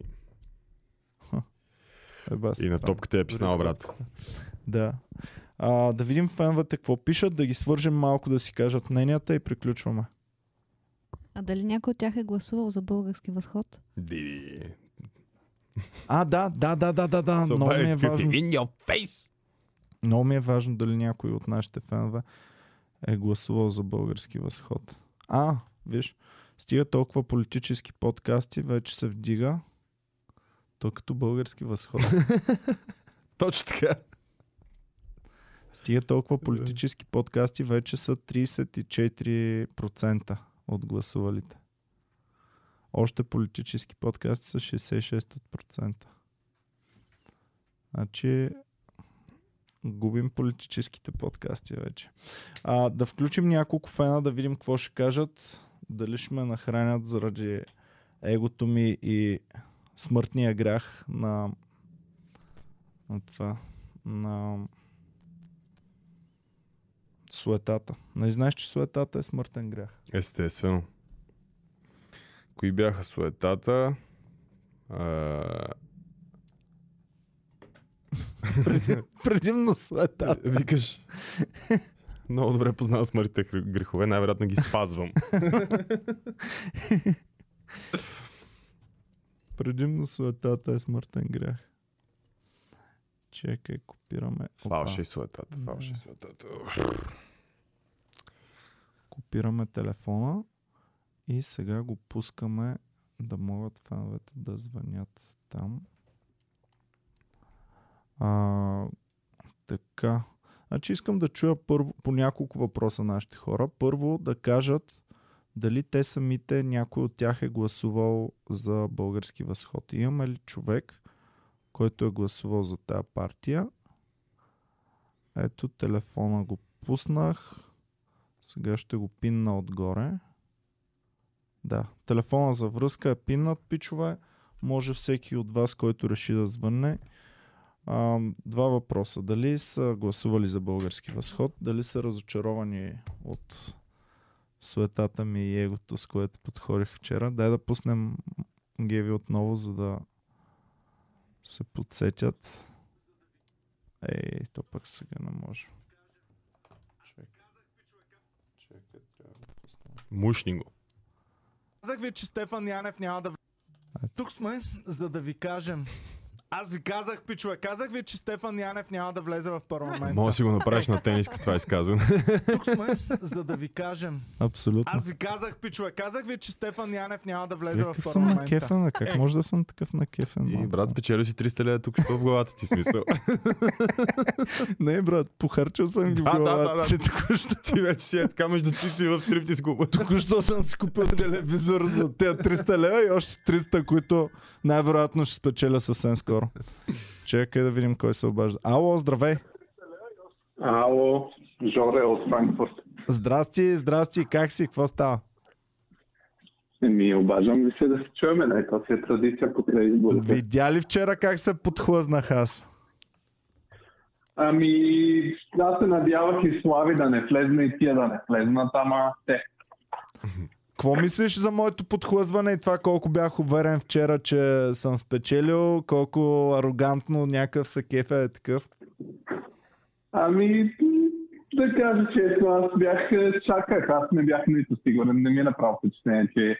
Е, бас, и на топката е писнал, брат. Да. А, да видим феновете какво пишат, да ги свържем малко да си кажат мненията и приключваме. А дали някой от тях е гласувал за български възход? Диди. А, да, да, да, да, да, да. [LAUGHS] So Много ми е важно. In your face! Много ми е важно дали някой от нашите фенове е гласувал за български възход. А, виж, стига толкова политически подкасти, вече се вдига. То като български възход. [LAUGHS] Точно така. Стига толкова политически подкасти, вече са 34% от гласувалите. Още политически подкасти са 66%. Значи губим политическите подкасти вече. А, да включим няколко фена, да видим какво ще кажат. Дали ще ме нахранят заради егото ми и смъртния грях на, на това. На суетата. Не знаеш, че суетата е смъртен грях. Естествено. Кои бяха суетата? А... Предимно суетата. [LAUGHS] Викаш. Много добре познавам смъртните хр- грехове, най-вероятно ги спазвам. [LAUGHS] Предимно суетата е смъртен грях. Чекай, копираме. Опа, Фалша и суетата, фалша и суетата. Копираме телефона и сега го пускаме да могат феновете да звънят там. А, така. Значи искам да чуя първо, по няколко въпроса нашите хора. Първо да кажат дали те самите, някой от тях е гласувал за български възход. Имаме ли човек, който е гласувал за тази партия? Ето телефона го пуснах. Сега ще го пинна отгоре. Да, телефона за връзка е пиннат, пичове. Може всеки от вас, който реши да звънне. А, два въпроса. Дали са гласували за български възход? Дали са разочаровани от светата ми и егото, с което подходих вчера? Дай да пуснем Геви отново, за да се подсетят. Ей, то пък сега не може. Чакай. Чакай, трябва да пуснем. Мушни го. Казах ви, че Стефан Янев няма да... Тук сме, за да ви кажем. Аз ви казах, пичове, казах ви, че Стефан Янев няма да влезе в парламента. Може да си го направиш на тениска това изказване. Тук сме, за да ви кажем. Абсолютно. Аз ви казах, пичове, казах ви, че Стефан Янев няма да влезе в Какъв съм на парламента. кефен, а как може да съм такъв на кефен? И брат, спечели си 300 лева тук, що в главата ти смисъл. [LAUGHS] Не, брат, похарчил съм ги в главата да, да. си току-що. ти вече си е така между цици в стриптиз клуба. Току-що съм си купил телевизор за тези 300 лева и още 300, които най-вероятно ще спечеля съвсем скоро. Чакай да видим кой се обажда. Ало, здравей! Ало, Жоре от Франкфурт. Здрасти, здрасти, как си? Какво става? Ми обаждам ви се да се чуеме, не? Това си е традиция покрай изборите. Видя ли вчера как се подхлъзнах аз? Ами, аз се надявах и Слави да не влезне и тия да не влезнат, ама те. [LAUGHS] Какво мислиш за моето подхлъзване и това колко бях уверен вчера, че съм спечелил, колко арогантно някакъв се кефе е такъв? Ами, да кажа честно, аз бях, чаках, аз не бях нито сигурен, не ми е направо впечатление, че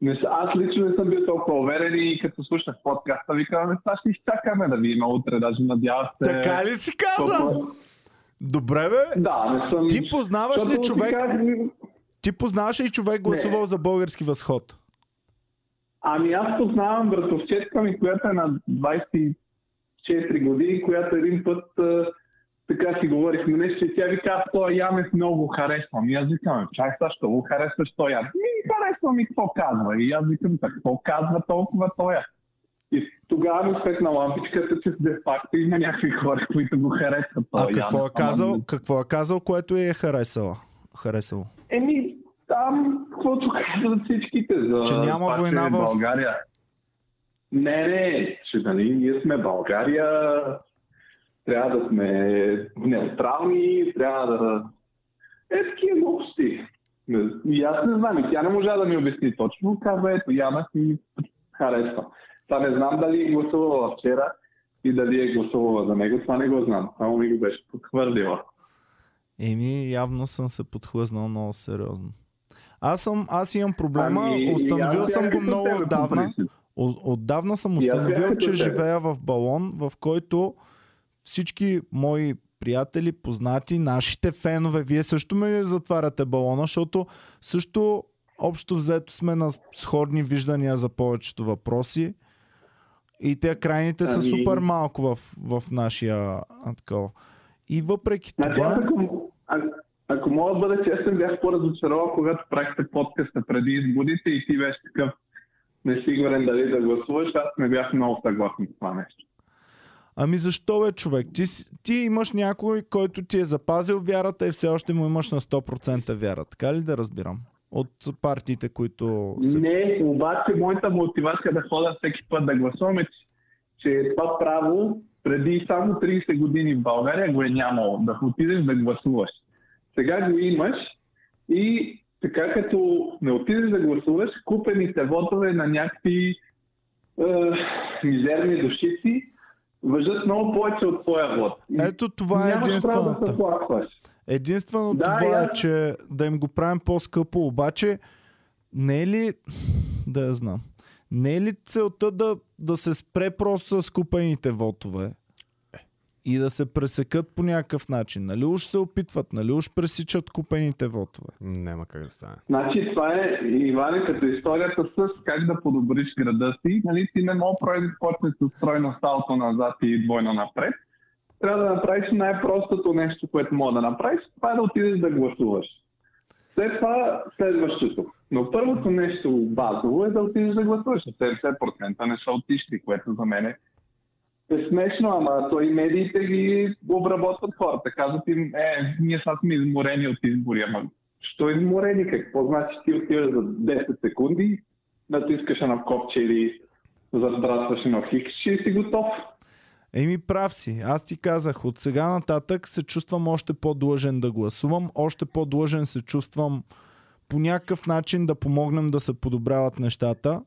не, аз лично не съм бил толкова уверен и като слушах подкаста, викам, «Ами, сега ще изчакаме да видим утре, даже надявах се. Така ли си каза? толкова- Добре бе, Да, не съм... ти познаваш ли Защото ти човек, казах, ти познаваш ли човек гласувал за български възход? Ами аз познавам братовчетка ми, която е на 24 години, която един път така си говорихме нещо, че тя ви каза, той Янев много го харесвам. И аз викам, чай сега, що го харесваш той Янев? Ми харесвам и какво казва. И аз викам, так, какво казва толкова той? И тогава ми светна лампичката, че де факто има някакви хора, които го харесват. А този какво е казал, какво е казал, което е харесало? харесало? Еми, там, каквото казват всичките за Че няма война в- България. Не, не, че нали, ние сме България, трябва да сме неутрални, трябва да... Е, такива глупости. И аз не знам, и тя не можа да ми обясни точно. Казва, ето, Янах ми харесва. Това не знам дали е гласувала вчера и дали е гласувала за него, това не го знам. Само ми го беше потвърдила. Еми, явно съм се подхлъзнал много сериозно. Аз, съм, аз имам проблема, Ами, установил съм го много отдавна. Отдавна съм установил, че живея в балон, в който всички мои приятели, познати, нашите фенове, вие също ме затваряте балона, защото също общо взето сме на сходни виждания за повечето въпроси. И те крайните са Ами- супер малко в, в нашия такова. И въпреки Значи, това... ако, ако мога да бъда честен, бях по-разочарован, когато правихте подкаста преди изборите и ти беше такъв несигурен дали да гласуваш. Аз не бях много съгласен с това нещо. Ами защо бе, човек? Ти, ти имаш някой, който ти е запазил вярата и все още му имаш на 100% вяра. Така ли да разбирам? От партиите, които са... Не, обаче моята мотивация да ходя всеки път да гласувам е, че, че това право преди само 30 години в България го е нямало. Да отидеш да гласуваш. Сега го имаш и така като не отидеш да гласуваш, купените вотове на някакви е, мизерни душици въжат много повече от твоя вод. Ето това е да единствената. плакваш. Единствено Да, това и е, че да им го правим по-скъпо, обаче не е ли, [LAUGHS] да я знам, не е ли целта да, да се спре просто с купените вотове и да се пресекат по някакъв начин? Нали уж се опитват, нали уж пресичат купените вотове? Няма как да стане. Значи това е, Иване, като историята с как да подобриш града си. Нали, ти не мога да почнеш с стройно салто назад и двойно напред. Трябва да направиш най-простото нещо, което мога да направиш. Това е да отидеш да гласуваш. След това следващото. Но първото нещо базово е да отидеш да гласуваш. 70% не са отишли, което за мен е е смешно, ама то и медиите ги обработват хората. Казват им, е, ние сега сме изморени от избори, ама Що изморени? Какво значи ти отиваш за 10 секунди, натискаш на копче или задрастваш на хикс и си готов. Еми прав си. Аз ти казах, от сега нататък се чувствам още по-длъжен да гласувам, още по-длъжен се чувствам по някакъв начин да помогнем да се подобряват нещата,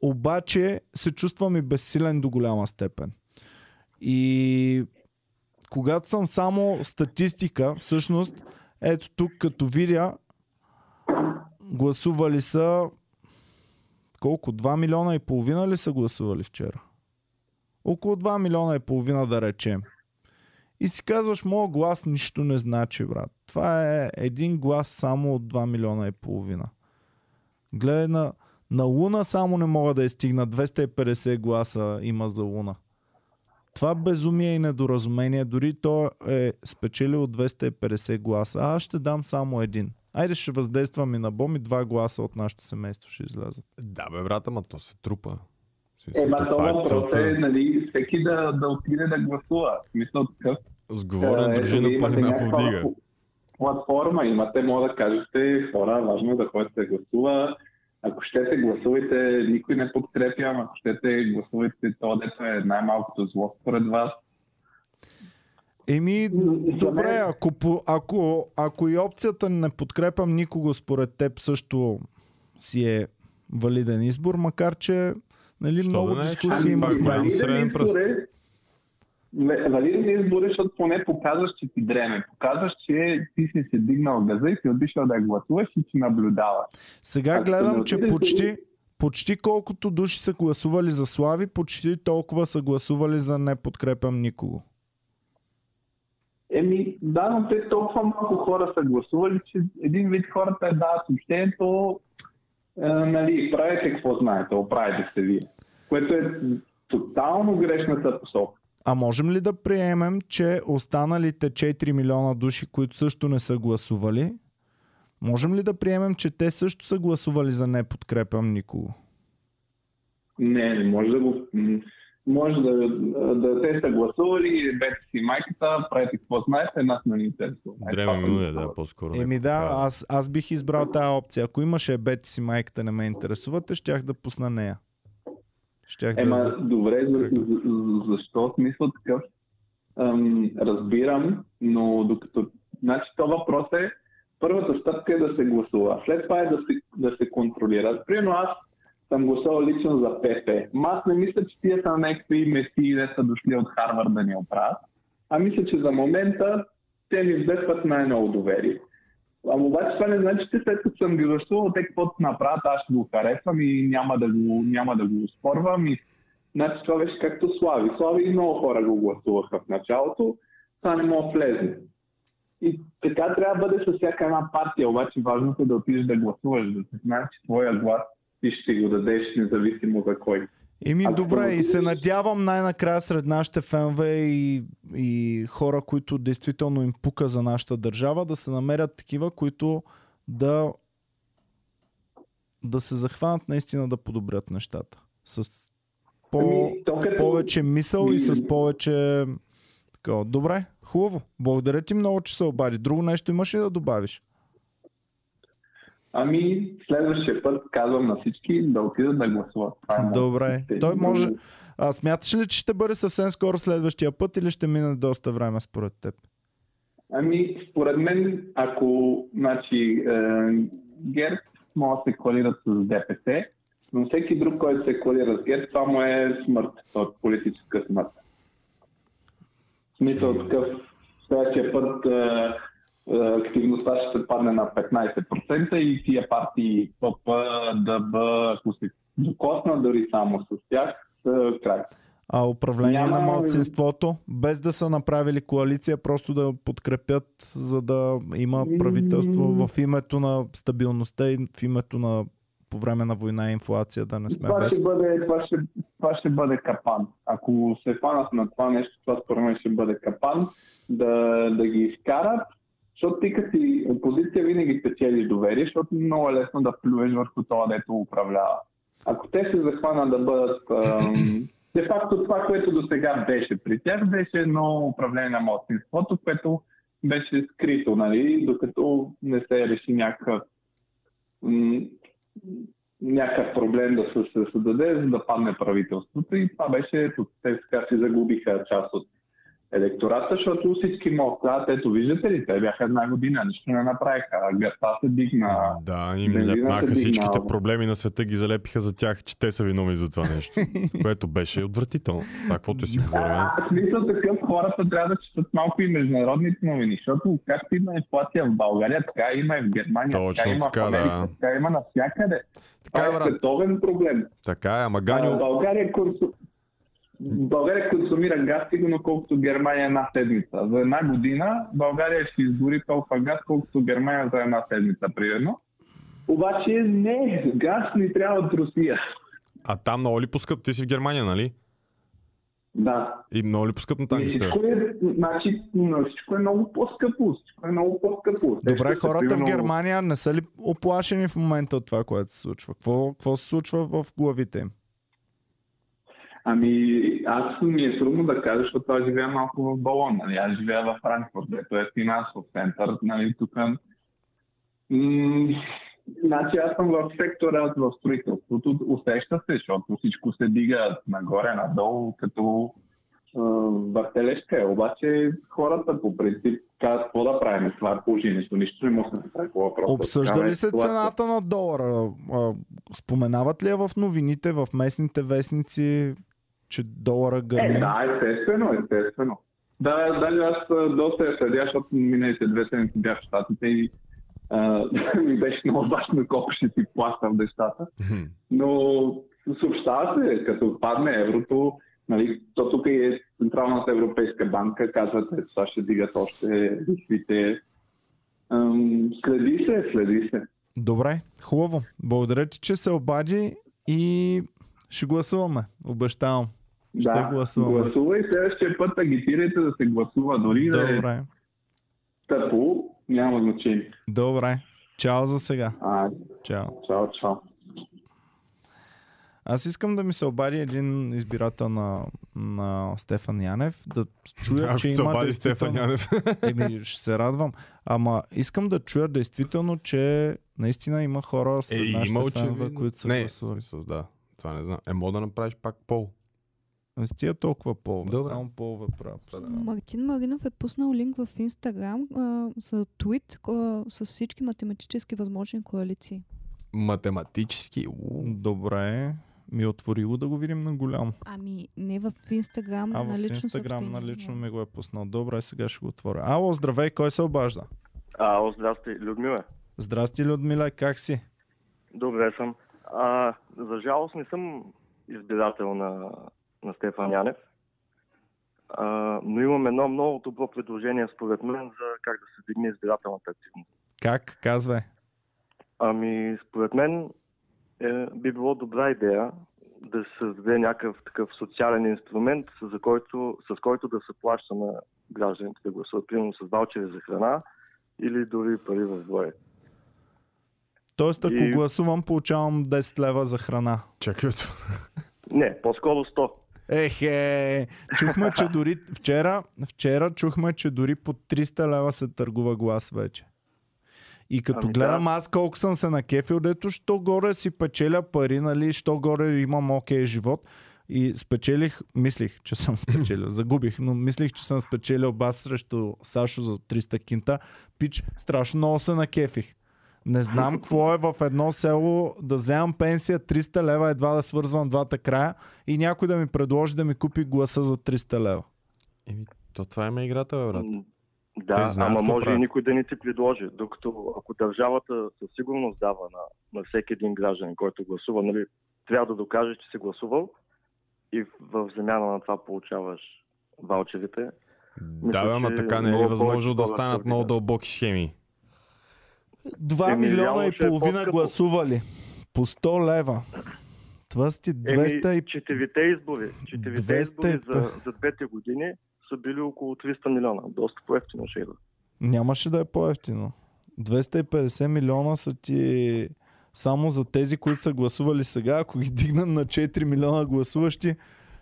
обаче се чувствам и безсилен до голяма степен. И когато съм само статистика, всъщност, ето тук като видя, гласували са колко? 2 милиона и половина ли са гласували вчера? Около 2 милиона и половина да речем. И си казваш, моят глас нищо не значи, брат. Това е един глас само от 2 милиона и половина. Гледай на, на Луна само не мога да я стигна. 250 гласа има за Луна. Това безумие и недоразумение, дори то е спечелил 250 гласа. А аз ще дам само един. Айде ще въздействам и на Боми, два гласа от нашето семейство ще излязат. Да, бе, брат, ама то се трупа. Ема то това е въпрос е, нали, всеки да, да отиде да гласува. Смисъл такъв. Сговорен е, дружина една някаква повдига. Платформа имате, може да кажете, хора, важно е да ходите да гласува. Ако щете, гласувайте, никой не подкрепя, ако щете, гласувайте, то дето е най-малкото зло според вас. Еми, добре, ако, ако, ако и опцията не подкрепям никого според теб също си е валиден избор, макар че нали, Що много да не дискусии пак имахме. голям Валиден среден пръст. избор е- Ве- Валиден избор е, защото поне показваш, че ти дреме. Показваш, че ти си се дигнал газа и си отишъл да гласуваш и ти наблюдаваш. Сега Ако гледам, че почти, почти колкото души са гласували за Слави, почти толкова са гласували за не подкрепям никого. Еми, да, но те толкова малко хора са гласували, че един вид хората е дават съобщението, е, нали, правите какво знаете, оправите се вие. Което е тотално грешната посока. А можем ли да приемем, че останалите 4 милиона души, които също не са гласували, можем ли да приемем, че те също са гласували за не подкрепям никого? Не, не може да го... Може да, да те са гласували, бете си майката, правите какво знаете, нас не ни интересува. Е, Дреме минуя, са да, по-скоро. Еми да, аз, аз бих избрал тази опция. Ако имаше бети си майката не ме интересувате, щях да пусна нея. Щях да... Ема, за- добре, за, защо смисъл такъв? Ам, разбирам, но докато... Значи, то въпрос е, първата стъпка е да се гласува. След това е да се, да се контролира. Примерно аз съм гласувал лично за ПП. Аз не мисля, че тия са някакви месии, де са дошли от Харвард да ни оправят. А мисля, че за момента те ми вдъхват най-много доверие. Ама обаче това не значи, че след като съм ги гласувал, те каквото направят, аз ще го харесвам и няма да го, няма да го спорвам. И... Значи това беше както Слави. Слави и много хора го гласуваха в началото, това не мога влезне. И така трябва да бъде с всяка една партия, обаче важното е да отидеш да гласуваш, да се знаеш, че твоя глас ти ще го дадеш независимо за кой. Еми Ако добре, и се надявам най-накрая сред нашите фенове и, и хора, които действително им пука за нашата държава, да се намерят такива, които да да се захванат наистина да подобрят нещата. С по, Ами, то като- повече мисъл и с повече... Такова. Добре, хубаво. Благодаря ти много, че се обади. Друго нещо имаш ли да добавиш? Ами, следващия път казвам на всички да отидат да гласуват. Това е Добре. Той може... А смяташ ли, че ще бъде съвсем скоро следващия път или ще мине доста време според теб? Ами, според мен, ако значи, е, ГЕРБ може да се коалират с ДПС, но всеки друг, който се коалира с ГЕРБ, това му е смърт, е политическа смърт. В смисъл такъв, следващия път е, активността ще се падне на 15% и тия партии ПП, ДБ, ако се докосна дори само с тях, са край. А управление Няма- на малцинството, без да са направили коалиция, просто да подкрепят, за да има правителство в името на стабилността и в името на по време на война и инфлация да не сме Това без. ще, бъде, това, ще, това ще бъде капан. Ако се фанат на това нещо, това според мен ще бъде капан, да, да ги изкарат, защото ти като си опозиция винаги печелиш доверие, защото много е лесно да плюеш върху това, дето управлява. Ако те се захванат да бъдат... ам, [CLEARS THROAT] Де факто това, което до сега беше при тях, беше едно управление на младсинството, което беше скрито, нали, докато не се реши някакъв, някакъв проблем да се, създаде, за да падне правителството. И това беше, ето, те така си загубиха част от електората, защото всички. Да, ето виждате ли, те бяха една година, нищо не направиха. Гъста се дигна. Да, им лепнаха всичките проблеми на света, ги залепиха за тях, че те са виновни за това нещо. [LAUGHS] което беше отвратително. Това, каквото си говорим. А, в смисъл такъв, хората трябва да четат малко и международните новини, защото както има инфлация в България, така има и в Германия, Точно така има така, в Америка, да. така има навсякъде. Така е, Това е брат. световен проблем. Така е, ама Ганю, България, консу... България консумира газ сигурно колкото Германия една седмица. За една година България ще изгори толкова газ, колкото Германия за една седмица, примерно. Обаче не, газ ни трябва от Русия. а там много ли поскъп? Ти си в Германия, нали? Да. И много ли поскъп на И танките? всичко е, значи, всичко е много по-скъпо. Всичко е много по-скъпо. Добре, се, хората в Германия не са ли оплашени в момента от това, което се случва? Какво, какво се случва в главите им? Ами, аз ми е трудно да кажа, защото аз живея малко в Болон. Нали? Аз живея в Франкфурт, дето е финансов център. Нали? Тук м- Значи аз съм в сектора в строителството. Усеща се, защото всичко се дига нагоре, надолу, като въртележка е. Обаче хората по принцип казват какво да правим с това положението. Нищо не може да се прави по въпроса. Обсъжда Такава е ли се цената на долара? Споменават ли я в новините, в местните вестници, че долара Е, гърми? да, естествено, естествено. Да, даже аз доста я следя, защото миналите две седмици бях в Штатите и а, [LAUGHS] ми беше много важно колко ще си плащам нещата. Но съобщава се, като падне еврото, нали, то тук е Централната европейска банка, казват, че това ще дигат още лихвите. Следи се, следи се. Добре, хубаво. Благодаря ти, че се обади и ще гласуваме. Обещавам. Ще Да, гласуваме. гласувай следващия път, агитирайте да се гласува, дори да е Добре. тъпо, няма значение. Добре. Чао за сега. А, Чао. чао, чао. Аз искам да ми се обади един избирател на, на Стефан Янев, да чуя, Ако че се има обади Стефан. Янев. [LAUGHS] Еми, ще се радвам. Ама искам да чуя действително, че наистина има хора с Е, нашите има фенове, които са Не, гласували. смисъл, да. Това не знам. Е, мога да направиш пак пол. Не стига толкова полове, Добре. само полове правя. Мартин Маринов е пуснал линк в Инстаграм за твит а, с всички математически възможни коалиции. Математически. у. Добре. Ми отвори го да го видим на голямо. Ами не в Инстаграм, А на в лично Инстаграм съобщение, на лично ми го е пуснал. Добре, сега ще го отворя. Ало, здравей, кой се обажда? Ало, здрасти, Людмила. Здрасти, Людмила, как си? Добре съм. А, за жалост не съм избирател на, на Стефан Янев, а, но имам едно много добро предложение според мен за как да се дигне избирателната активност. Как? Казвай. Ами, според мен е, би било добра идея да се създаде някакъв такъв социален инструмент, за който, с който да се плаща на гражданите да гласуват, примерно с ваучери за храна или дори пари в двое. Тоест, ако И- гласувам, получавам 10 лева за храна. Чакай, [LAUGHS] Не, по-скоро 100. Ехе, чухме, че дори вчера, вчера чухме, че дори по 300 лева се търгува глас вече. И като Ами гледам да. аз колко съм се накефил, дето що горе си печеля пари, нали, що горе имам окей живот. И спечелих, мислих, че съм [LAUGHS] спечелил, загубих, но мислих, че съм спечелил бас срещу Сашо за 300 кинта. Пич, страшно много се накефих. Не знам [LAUGHS] какво е в едно село да вземам пенсия 300 лева, едва да свързвам двата края и някой да ми предложи да ми купи гласа за 300 лева. Еми, то това е играта, бе, брат. Да, знаят ама може правят. и никой да не ти предложи. Докато ако държавата със сигурност дава на, на всеки един гражданин, който гласува, нали, трябва да докажеш, че си гласувал и в- замяна на това получаваш ваучерите. Да, бе, ама така не е ли възможно да станат много дълбоки схеми? 2 Еми, милиона и е половина по-скъпо. гласували. По 100 лева. Това са ти 200 Еми, и... четирите избори, четирите 200 избори за, за двете години са били около 300 милиона. Доста по-ефтино ще идва. Нямаше да е по-ефтино. 250 милиона са ти само за тези, които са гласували сега. Ако ги дигнат на 4 милиона гласуващи,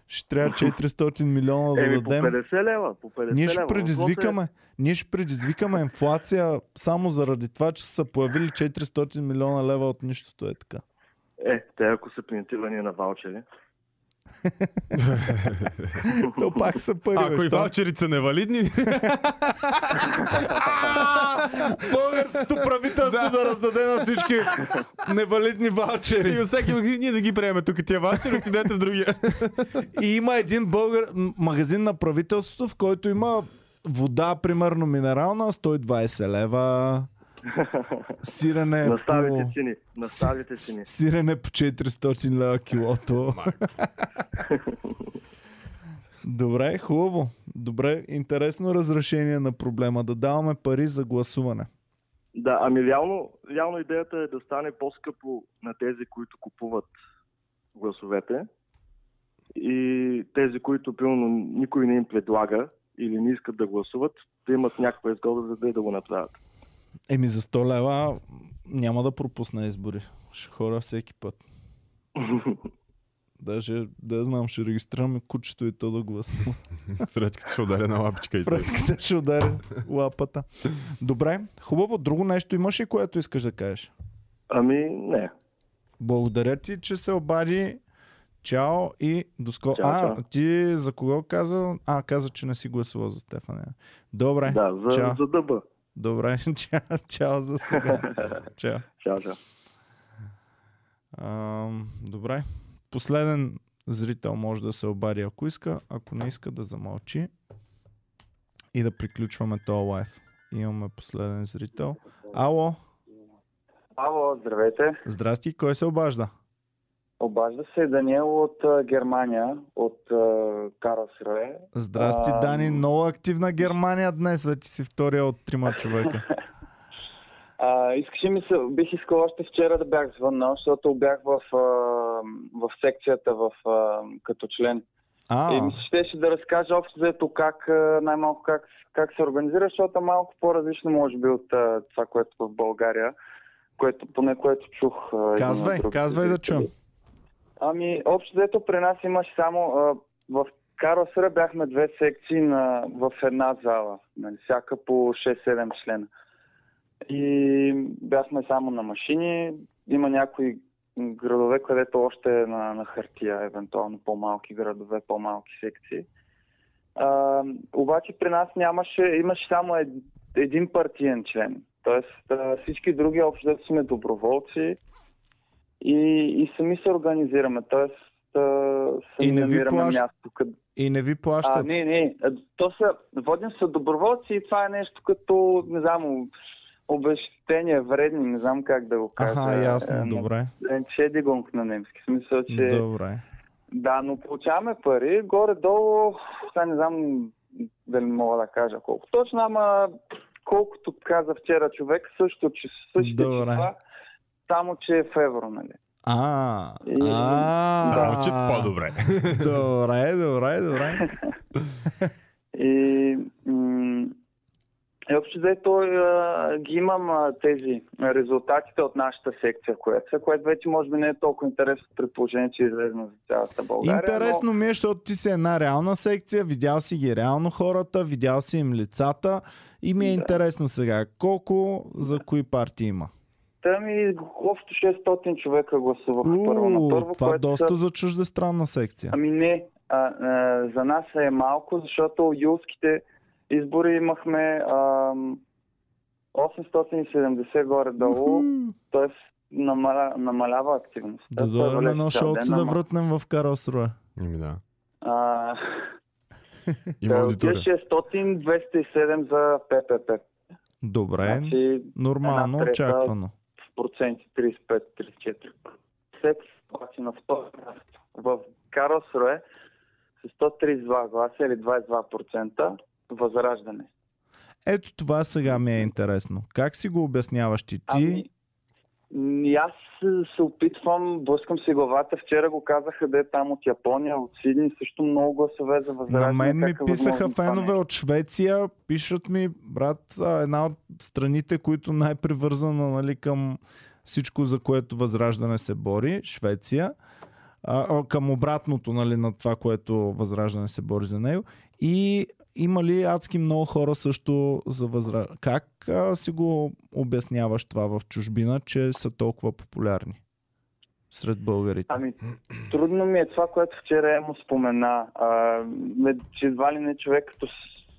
Ще трябва [LAUGHS] 400 милиона да Еми, по дадем. 50 лева, по 50 Ние ще лева. предизвикаме, ние ще предизвикаме инфлация само заради това, че са появили 400 милиона лева от нищото е така. Е, те ако са принтирани на ваучери. [LAUGHS] То пак са пари. Ако и ваучерите са невалидни, [LAUGHS] Българското правителство да раздаде на всички невалидни и ваучери. всеки ние да ги приеме тук тия ваучери, отидете в другия. И има един българ, магазин на правителството, в който има вода, примерно минерална, 120 лева. Сирене на старите по... цени. На старите цени. Сирене по 400 лева килото. Добре, хубаво. Добре, интересно разрешение на проблема. Да даваме пари за гласуване. Да, ами реално, реално идеята е да стане по-скъпо на тези, които купуват гласовете и тези, които примерно никой не им предлага или не искат да гласуват, да имат някаква изгода, за да, да го направят. Еми за 100 лева няма да пропусна избори. Ще хора всеки път. [LAUGHS] Даже, да знам, ще регистрираме кучето и то да гласува. [LAUGHS] Фредката ще ударя на лапичка и той. Предката ще удари лапата. Добре, хубаво. Друго нещо имаш ли, което искаш да кажеш? Ами, не. Благодаря ти, че се обади. Чао и до скоро. А, ти за кого каза? А, каза, че не си гласувал за Стефан. Добре, Да, за, чао. за дъба. Добре, [LAUGHS] чао, чао за сега. [LAUGHS] чао. Чао, чао. Ам, добре. Последен зрител може да се обади, ако иска. Ако не иска да замълчи. И да приключваме този лайф. Имаме последен зрител. Ало, Ало, здравейте. здрасти, кой се обажда? Обажда се Даниел от а, Германия, от а, Карлсруе. Здрасти, Ам. Дани. Много активна Германия днес. Вече си втория от трима [LAUGHS] човека. А, искаше ми се, бих искал още вчера да бях звъннал, защото бях в, а, в секцията в, а, като член. А, И ми се щеше да разкажа общо заето как, а, най-малко как, как се организира, защото малко по-различно може би от а, това, което в България, което, поне което чух. а, казвай, казвай да чуем. Ами, общо взето при нас имаше само а, в Карлсруе бяхме две секции на, в една зала, нали, всяка по 6-7 члена. И бяхме само на машини. Има някои градове, където още е на, на хартия, евентуално по-малки градове, по-малки секции. А, обаче при нас нямаше, имаше само ед, един партиен член. Тоест всички други общо сме доброволци и, и сами се организираме. Тоест а, сами И не намираме плащ- място. Къд... И не ви А, плащат. не, не. а, То са, водим са доброволци и това е нещо като, не знам, обещетение вредни, не знам как да го кажа. Аха, Е, ясно, на- добре. Entschädigung на немски. Смисъл, че... Добре. Да, но получаваме пари. Горе-долу, сега не знам дали мога да кажа колко точно, ама колкото каза вчера човек, също, че същите Добре. числа, само че е в евро, нали? А, И- а, Само, че по-добре. [LAUGHS] Добре, добре, добре. И, м- и общо взето а, ги имам а, тези резултатите от нашата секция, която са, което вече може би не е толкова интересно при положение, че е излезна за цялата България. Интересно ми е, защото ти си една реална секция, видял си ги реално хората, видял си им лицата и ми е Да. интересно сега, колко за кои партии има? Та ми общо 600 човека гласуваха първо на първо, това което доста са... за чуждестранна секция. Ами не, а, а, за нас е малко, защото юлските избори имахме а, 870 горе-долу, т.е. намаля, намалява активността. Да е дойдем едно шоуце да вратнем в Карлсруе. Ими да. А, [LAUGHS] Има да, аудитория. 600, 207 за ППП. Добре, Значи нормално, трета очаквано. Проценти 35-34. Секс обаче на второ място в Карлсруе с 132 гласа или 22% възраждане. Ето това сега ми е интересно. Как си го обясняваш ти? Ти Ами, м, аз се опитвам, блъскам си главата. Вчера го казаха да е там от Япония, от Сидни, също много гласове за възраждане. На мен ми е писаха фенове от Швеция, пишат ми, брат, една от страните, които най-привързана нали, към всичко, за което Възраждане се бори, Швеция. а, към обратното нали, на това, което Възраждане се бори за него. И има ли адски много хора също за възраждане? Как а, си го обясняваш това в чужбина, че са толкова популярни сред българите? Ами, трудно ми е това, което вчера му спомена. А, че едва ли не човек, като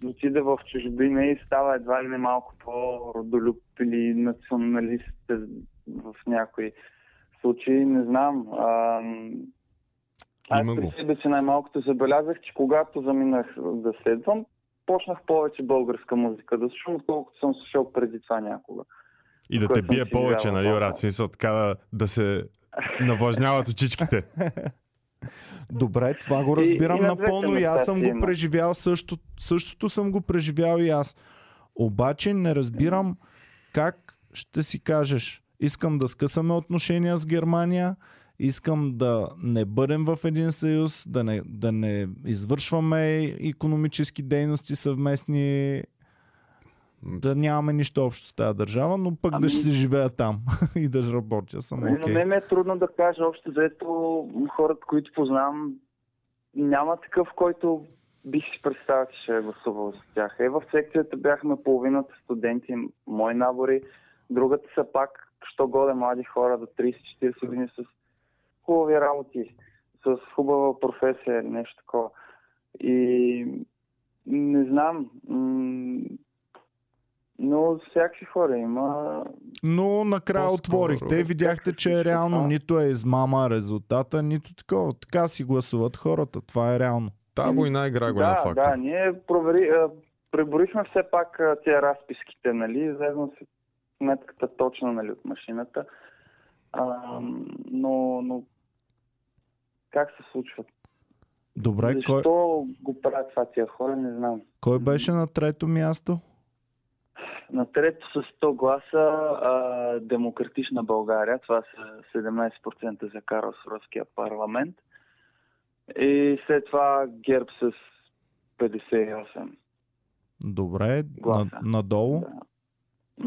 отиде в чужбина и става едва ли не малко по-родолюб или националист в някои случаи, не знам. А, аз при себе си най-малкото забелязах, че когато заминах да следвам, почнах повече българска музика да слушам, отколкото съм слушал преди това някога. И да те бие повече, нали, брат? Смисъл така да, да се навлажняват очичките. [LAUGHS] Добре, това го И- разбирам и на двете напълно и аз съм го преживял също, същото съм го преживял и аз. Обаче не разбирам как ще си кажеш искам да скъсаме отношения с Германия, искам да не бъдем в един съюз, да не, да не извършваме економически дейности съвместни, да нямаме нищо общо с тази държава, но пък да Ами- ще си живея там [LAUGHS] и да работя съм Okay. На мен ми е трудно да кажа общо заето хората, които познавам, няма такъв, който бих си представил, че ще е гласувал с тях. Е, в секцията бяхме половината студенти, мои набори, другата са пак, що годе млади хора до 30-40 години с хубави работи, с хубава професия, нещо такова. И не знам, но всякакви хора има. Но накрая По-скоро. отворихте и видяхте, че е реално така. нито е измама резултата, нито такова. Така си гласуват хората. Това е реално. Та война игра голям да, фактор. Да, ние провери, преборихме все пак тия разписките, нали, излезна се сметката точно нали, от машината. А, но, но как се случва? Добре, Защо кой, го правят това тия хора, не знам. кой беше на трето място? На трето с 100 гласа а, Демократична България, това са 17% за Карл Соровския парламент. И след това ГЕРБ с 58. Добре, на, Гласа. надолу. Да.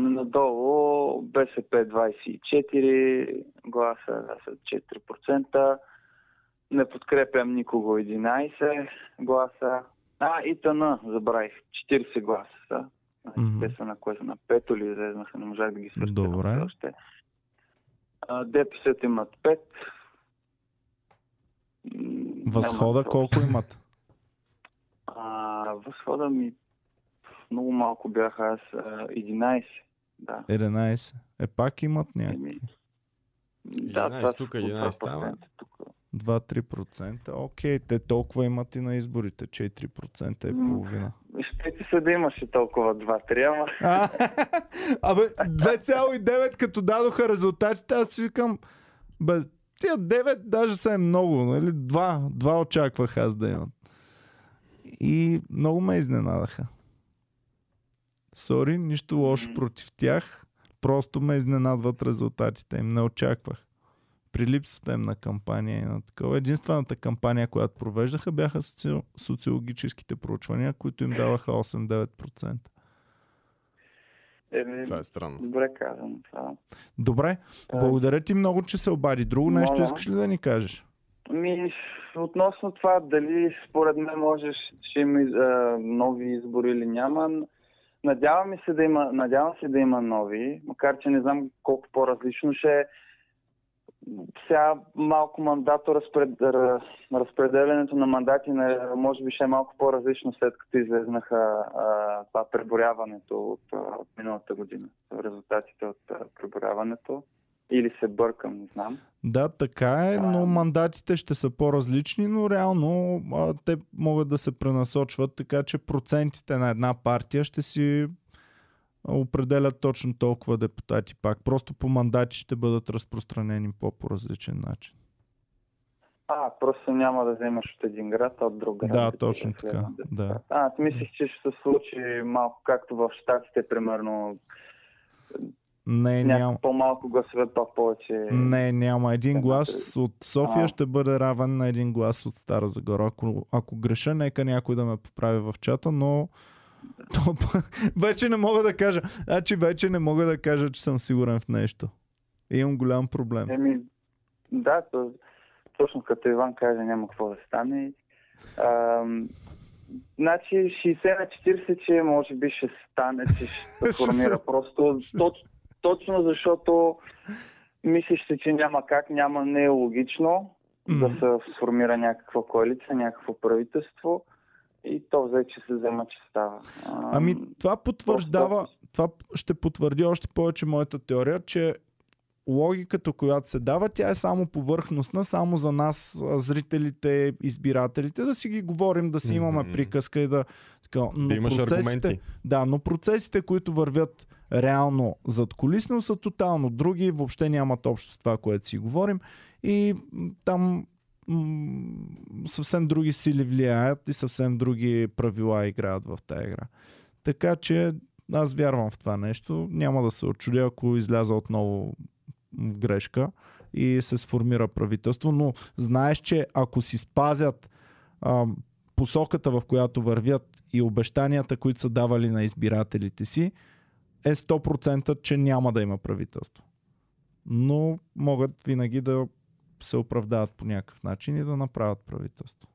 Надолу БСП 24 гласа, да са 4%. Не подкрепям никого 11 гласа. А, и тъна, забравих. 40 гласа са. Значи, Мгм. Те са на кое са? На пето ли излезнаха, не можах да ги срещам Добре. още. А, ДПС имат 5. М, Възхода нямат колко имат? а, възхода ми много малко бяха аз. А, 11. Да. 11. Е, пак имат някакви. Еми, 11 да, това са тук, около 11 там, 2%. Тук. 2-3%. Окей, те толкова имат и на изборите. 4% е половина. Ще ти се да имаше толкова 2-3, ама А, [LAUGHS] абе, 2,9 като дадоха резултатите, аз си викам, бе, тия 9 даже са е много, нали? Два, два очаквах аз да имат. И много ме изненадаха. Сори, нищо лошо против тях, просто ме изненадват резултатите им, не очаквах. При липсата им на кампания и на такова. Единствената кампания, която провеждаха, бяха соци... социологическите проучвания, които им даваха 8-9%. Еми, Това е странно. добре казано това. Добре, А, благодаря ти много, че се обади. Друго нещо Моля. искаш ли да ни кажеш? Ми, относно това, дали според мен можеш, ще има а, нови избори или няма, надявам се да има, надявам се да има нови, макар че не знам колко по-различно ще е. Сега малко мандато разпред, раз- разпределянето на мандати на, може би ще е малко по-различно след като излезнаха а, това преборяването от, а, миналата година. Резултатите от а, преборяването. Или се бъркам, не знам. Да, така е, но А. мандатите ще са по-различни, но реално а, те могат да се пренасочват, така че процентите на една партия ще си определят точно толкова депутати пак. Просто по мандати ще бъдат разпространени по по-различен начин. А, просто няма да вземаш от един град, а от друг град. Да, точно така, да. А, аз мислих, че ще се случи малко както в Штатите, примерно. Не, няма. по-малко гласове, пак повече. Не, няма. Един глас от София А. ще бъде равен на един глас от Стара Загора. Ако, ако греша, нека някой да ме поправи в чата, но то, [LAUGHS] вече не мога да кажа. Значи вече не мога да кажа, че съм сигурен в нещо. Имам голям проблем. Еми, да, то, точно като Иван каже, няма какво да стане. А, значи 60 на 40, че може би ще стане, че ще се [LAUGHS] формира. Просто точ, точно защото мислиш се, че няма как, няма, не е логично да М. се сформира някаква коалиция, някакво правителство и то взе, че се взема, че става. А, Ами това потвърждава, това ще потвърди още повече моята теория, че логиката, която се дава, тя е само повърхностна, само за нас, зрителите, избирателите, да си ги говорим, да си имаме приказка и да... Така, но Да имаш процесите, аргументи. Да, но процесите, които вървят реално зад колисно, са тотално други, въобще нямат общо с това, което си говорим и там съвсем други сили влияят и съвсем други правила играят в тази игра. Така че аз вярвам в това нещо. Няма да се очудя, ако изляза отново в грешка и се сформира правителство, но знаеш, че ако си спазят а, посоката, в която вървят и обещанията, които са давали на избирателите си, е 100% че няма да има правителство. Но могат винаги да се оправдават по някакъв начин и да направят правителство.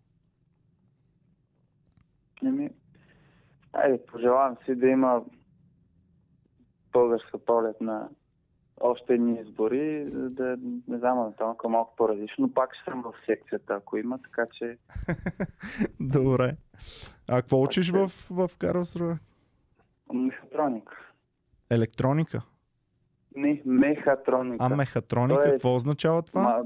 Еми, айде, пожелавам си да има българска пролет на още едни избори, да не знам, да е малко по-различно. Пак ще съм в секцията, ако има, така че [LAUGHS] Добре. А какво учиш в, в Карлсруе? мехатроника. Електроника? Не, мехатроника. А мехатроника? Е- Какво означава това? Ма,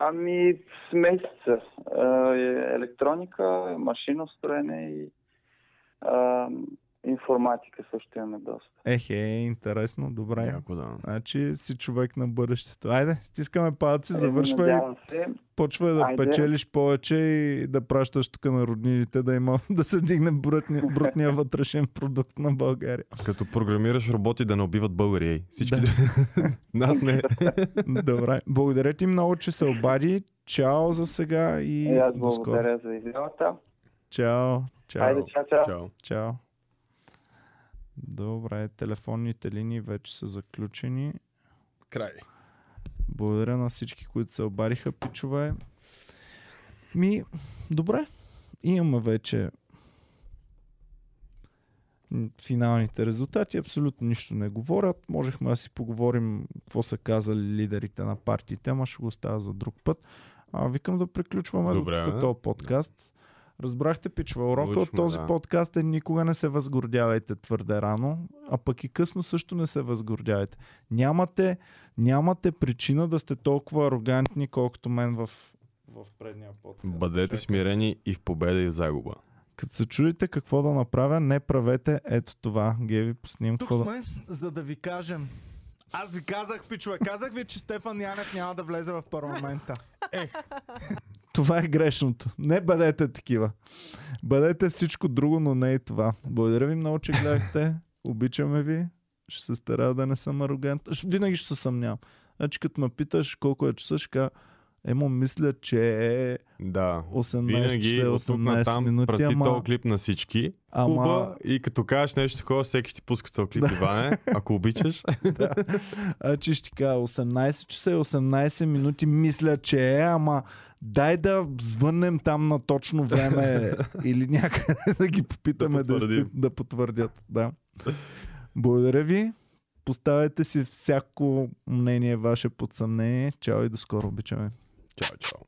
ами, смесица. Е електроника, машиностроене и а, информатика също имаме доста. Ехе, интересно, добре. Яко да. Значи си човек на бъдещето. Айде, стискаме палци, завършвай, се. почвай да Айде. печелиш повече и да пращаш тук на роднините, да има [LAUGHS] да се дигне брутния, брутния вътрешен продукт на България. Като програмираш роботи да не убиват българи, ей. Всички. Да. [LAUGHS] Нас не. [LAUGHS] Добре. Благодаря ти много, че се обади. Чао за сега и И аз до скоро. благодаря за изявата. Чао. Чао. Айде, чао, чао. Чао. Чао. Добре, телефонните линии вече са заключени. Край. Благодаря на всички, които се обадиха, пичове. Ми, добре. Имаме вече финалните резултати. Абсолютно нищо не говорят. Можехме да си поговорим какво са казали лидерите на партиите, ама ще го оставя за друг път. А, викам да приключваме Добре, до този подкаст. Разбрахте, пичва. Урока от този да. подкаст е никога не се възгордявайте твърде рано, а пък и късно също не се възгордявайте. Нямате, нямате причина да сте толкова арогантни, колкото мен в, в предния подкаст. Бъдете Чакай. смирени и в победа и в загуба. Като се чудите какво да направя, не правете ето това. Геви, пуснем Тук какво да... сме, за да ви кажем. Аз ви казах, пичове, казах ви, че Стефан Янев няма да влезе в парламента. [LAUGHS] Това е грешното. Не бъдете такива. Бъдете всичко друго, но не и това. Благодаря ви много, че гледахте. Обичаме ви. Ще се старая да не съм арогент. Ш- Винаги ще се съмнявам. Значи като ме питаш колко е часа, ще кажа, Емо, мисля, че е Да. 18 Винаги часа, от тук 18 натам минути, прати ама... този клип на всички. Ама- Куба, и като кажеш нещо такова, всеки ти пуска този клип, Иване, ако обичаш. [LAUGHS] да. А, че ще кажа, 18 часа и 18 минути мисля, че е, ама дай да звъннем там на точно време [LAUGHS] или някъде да ги попитаме да, да, да потвърдят. Да. Благодаря ви. Поставете си всяко мнение ваше под съмнение. Чао и до скоро. Обичаме. Чао, чао.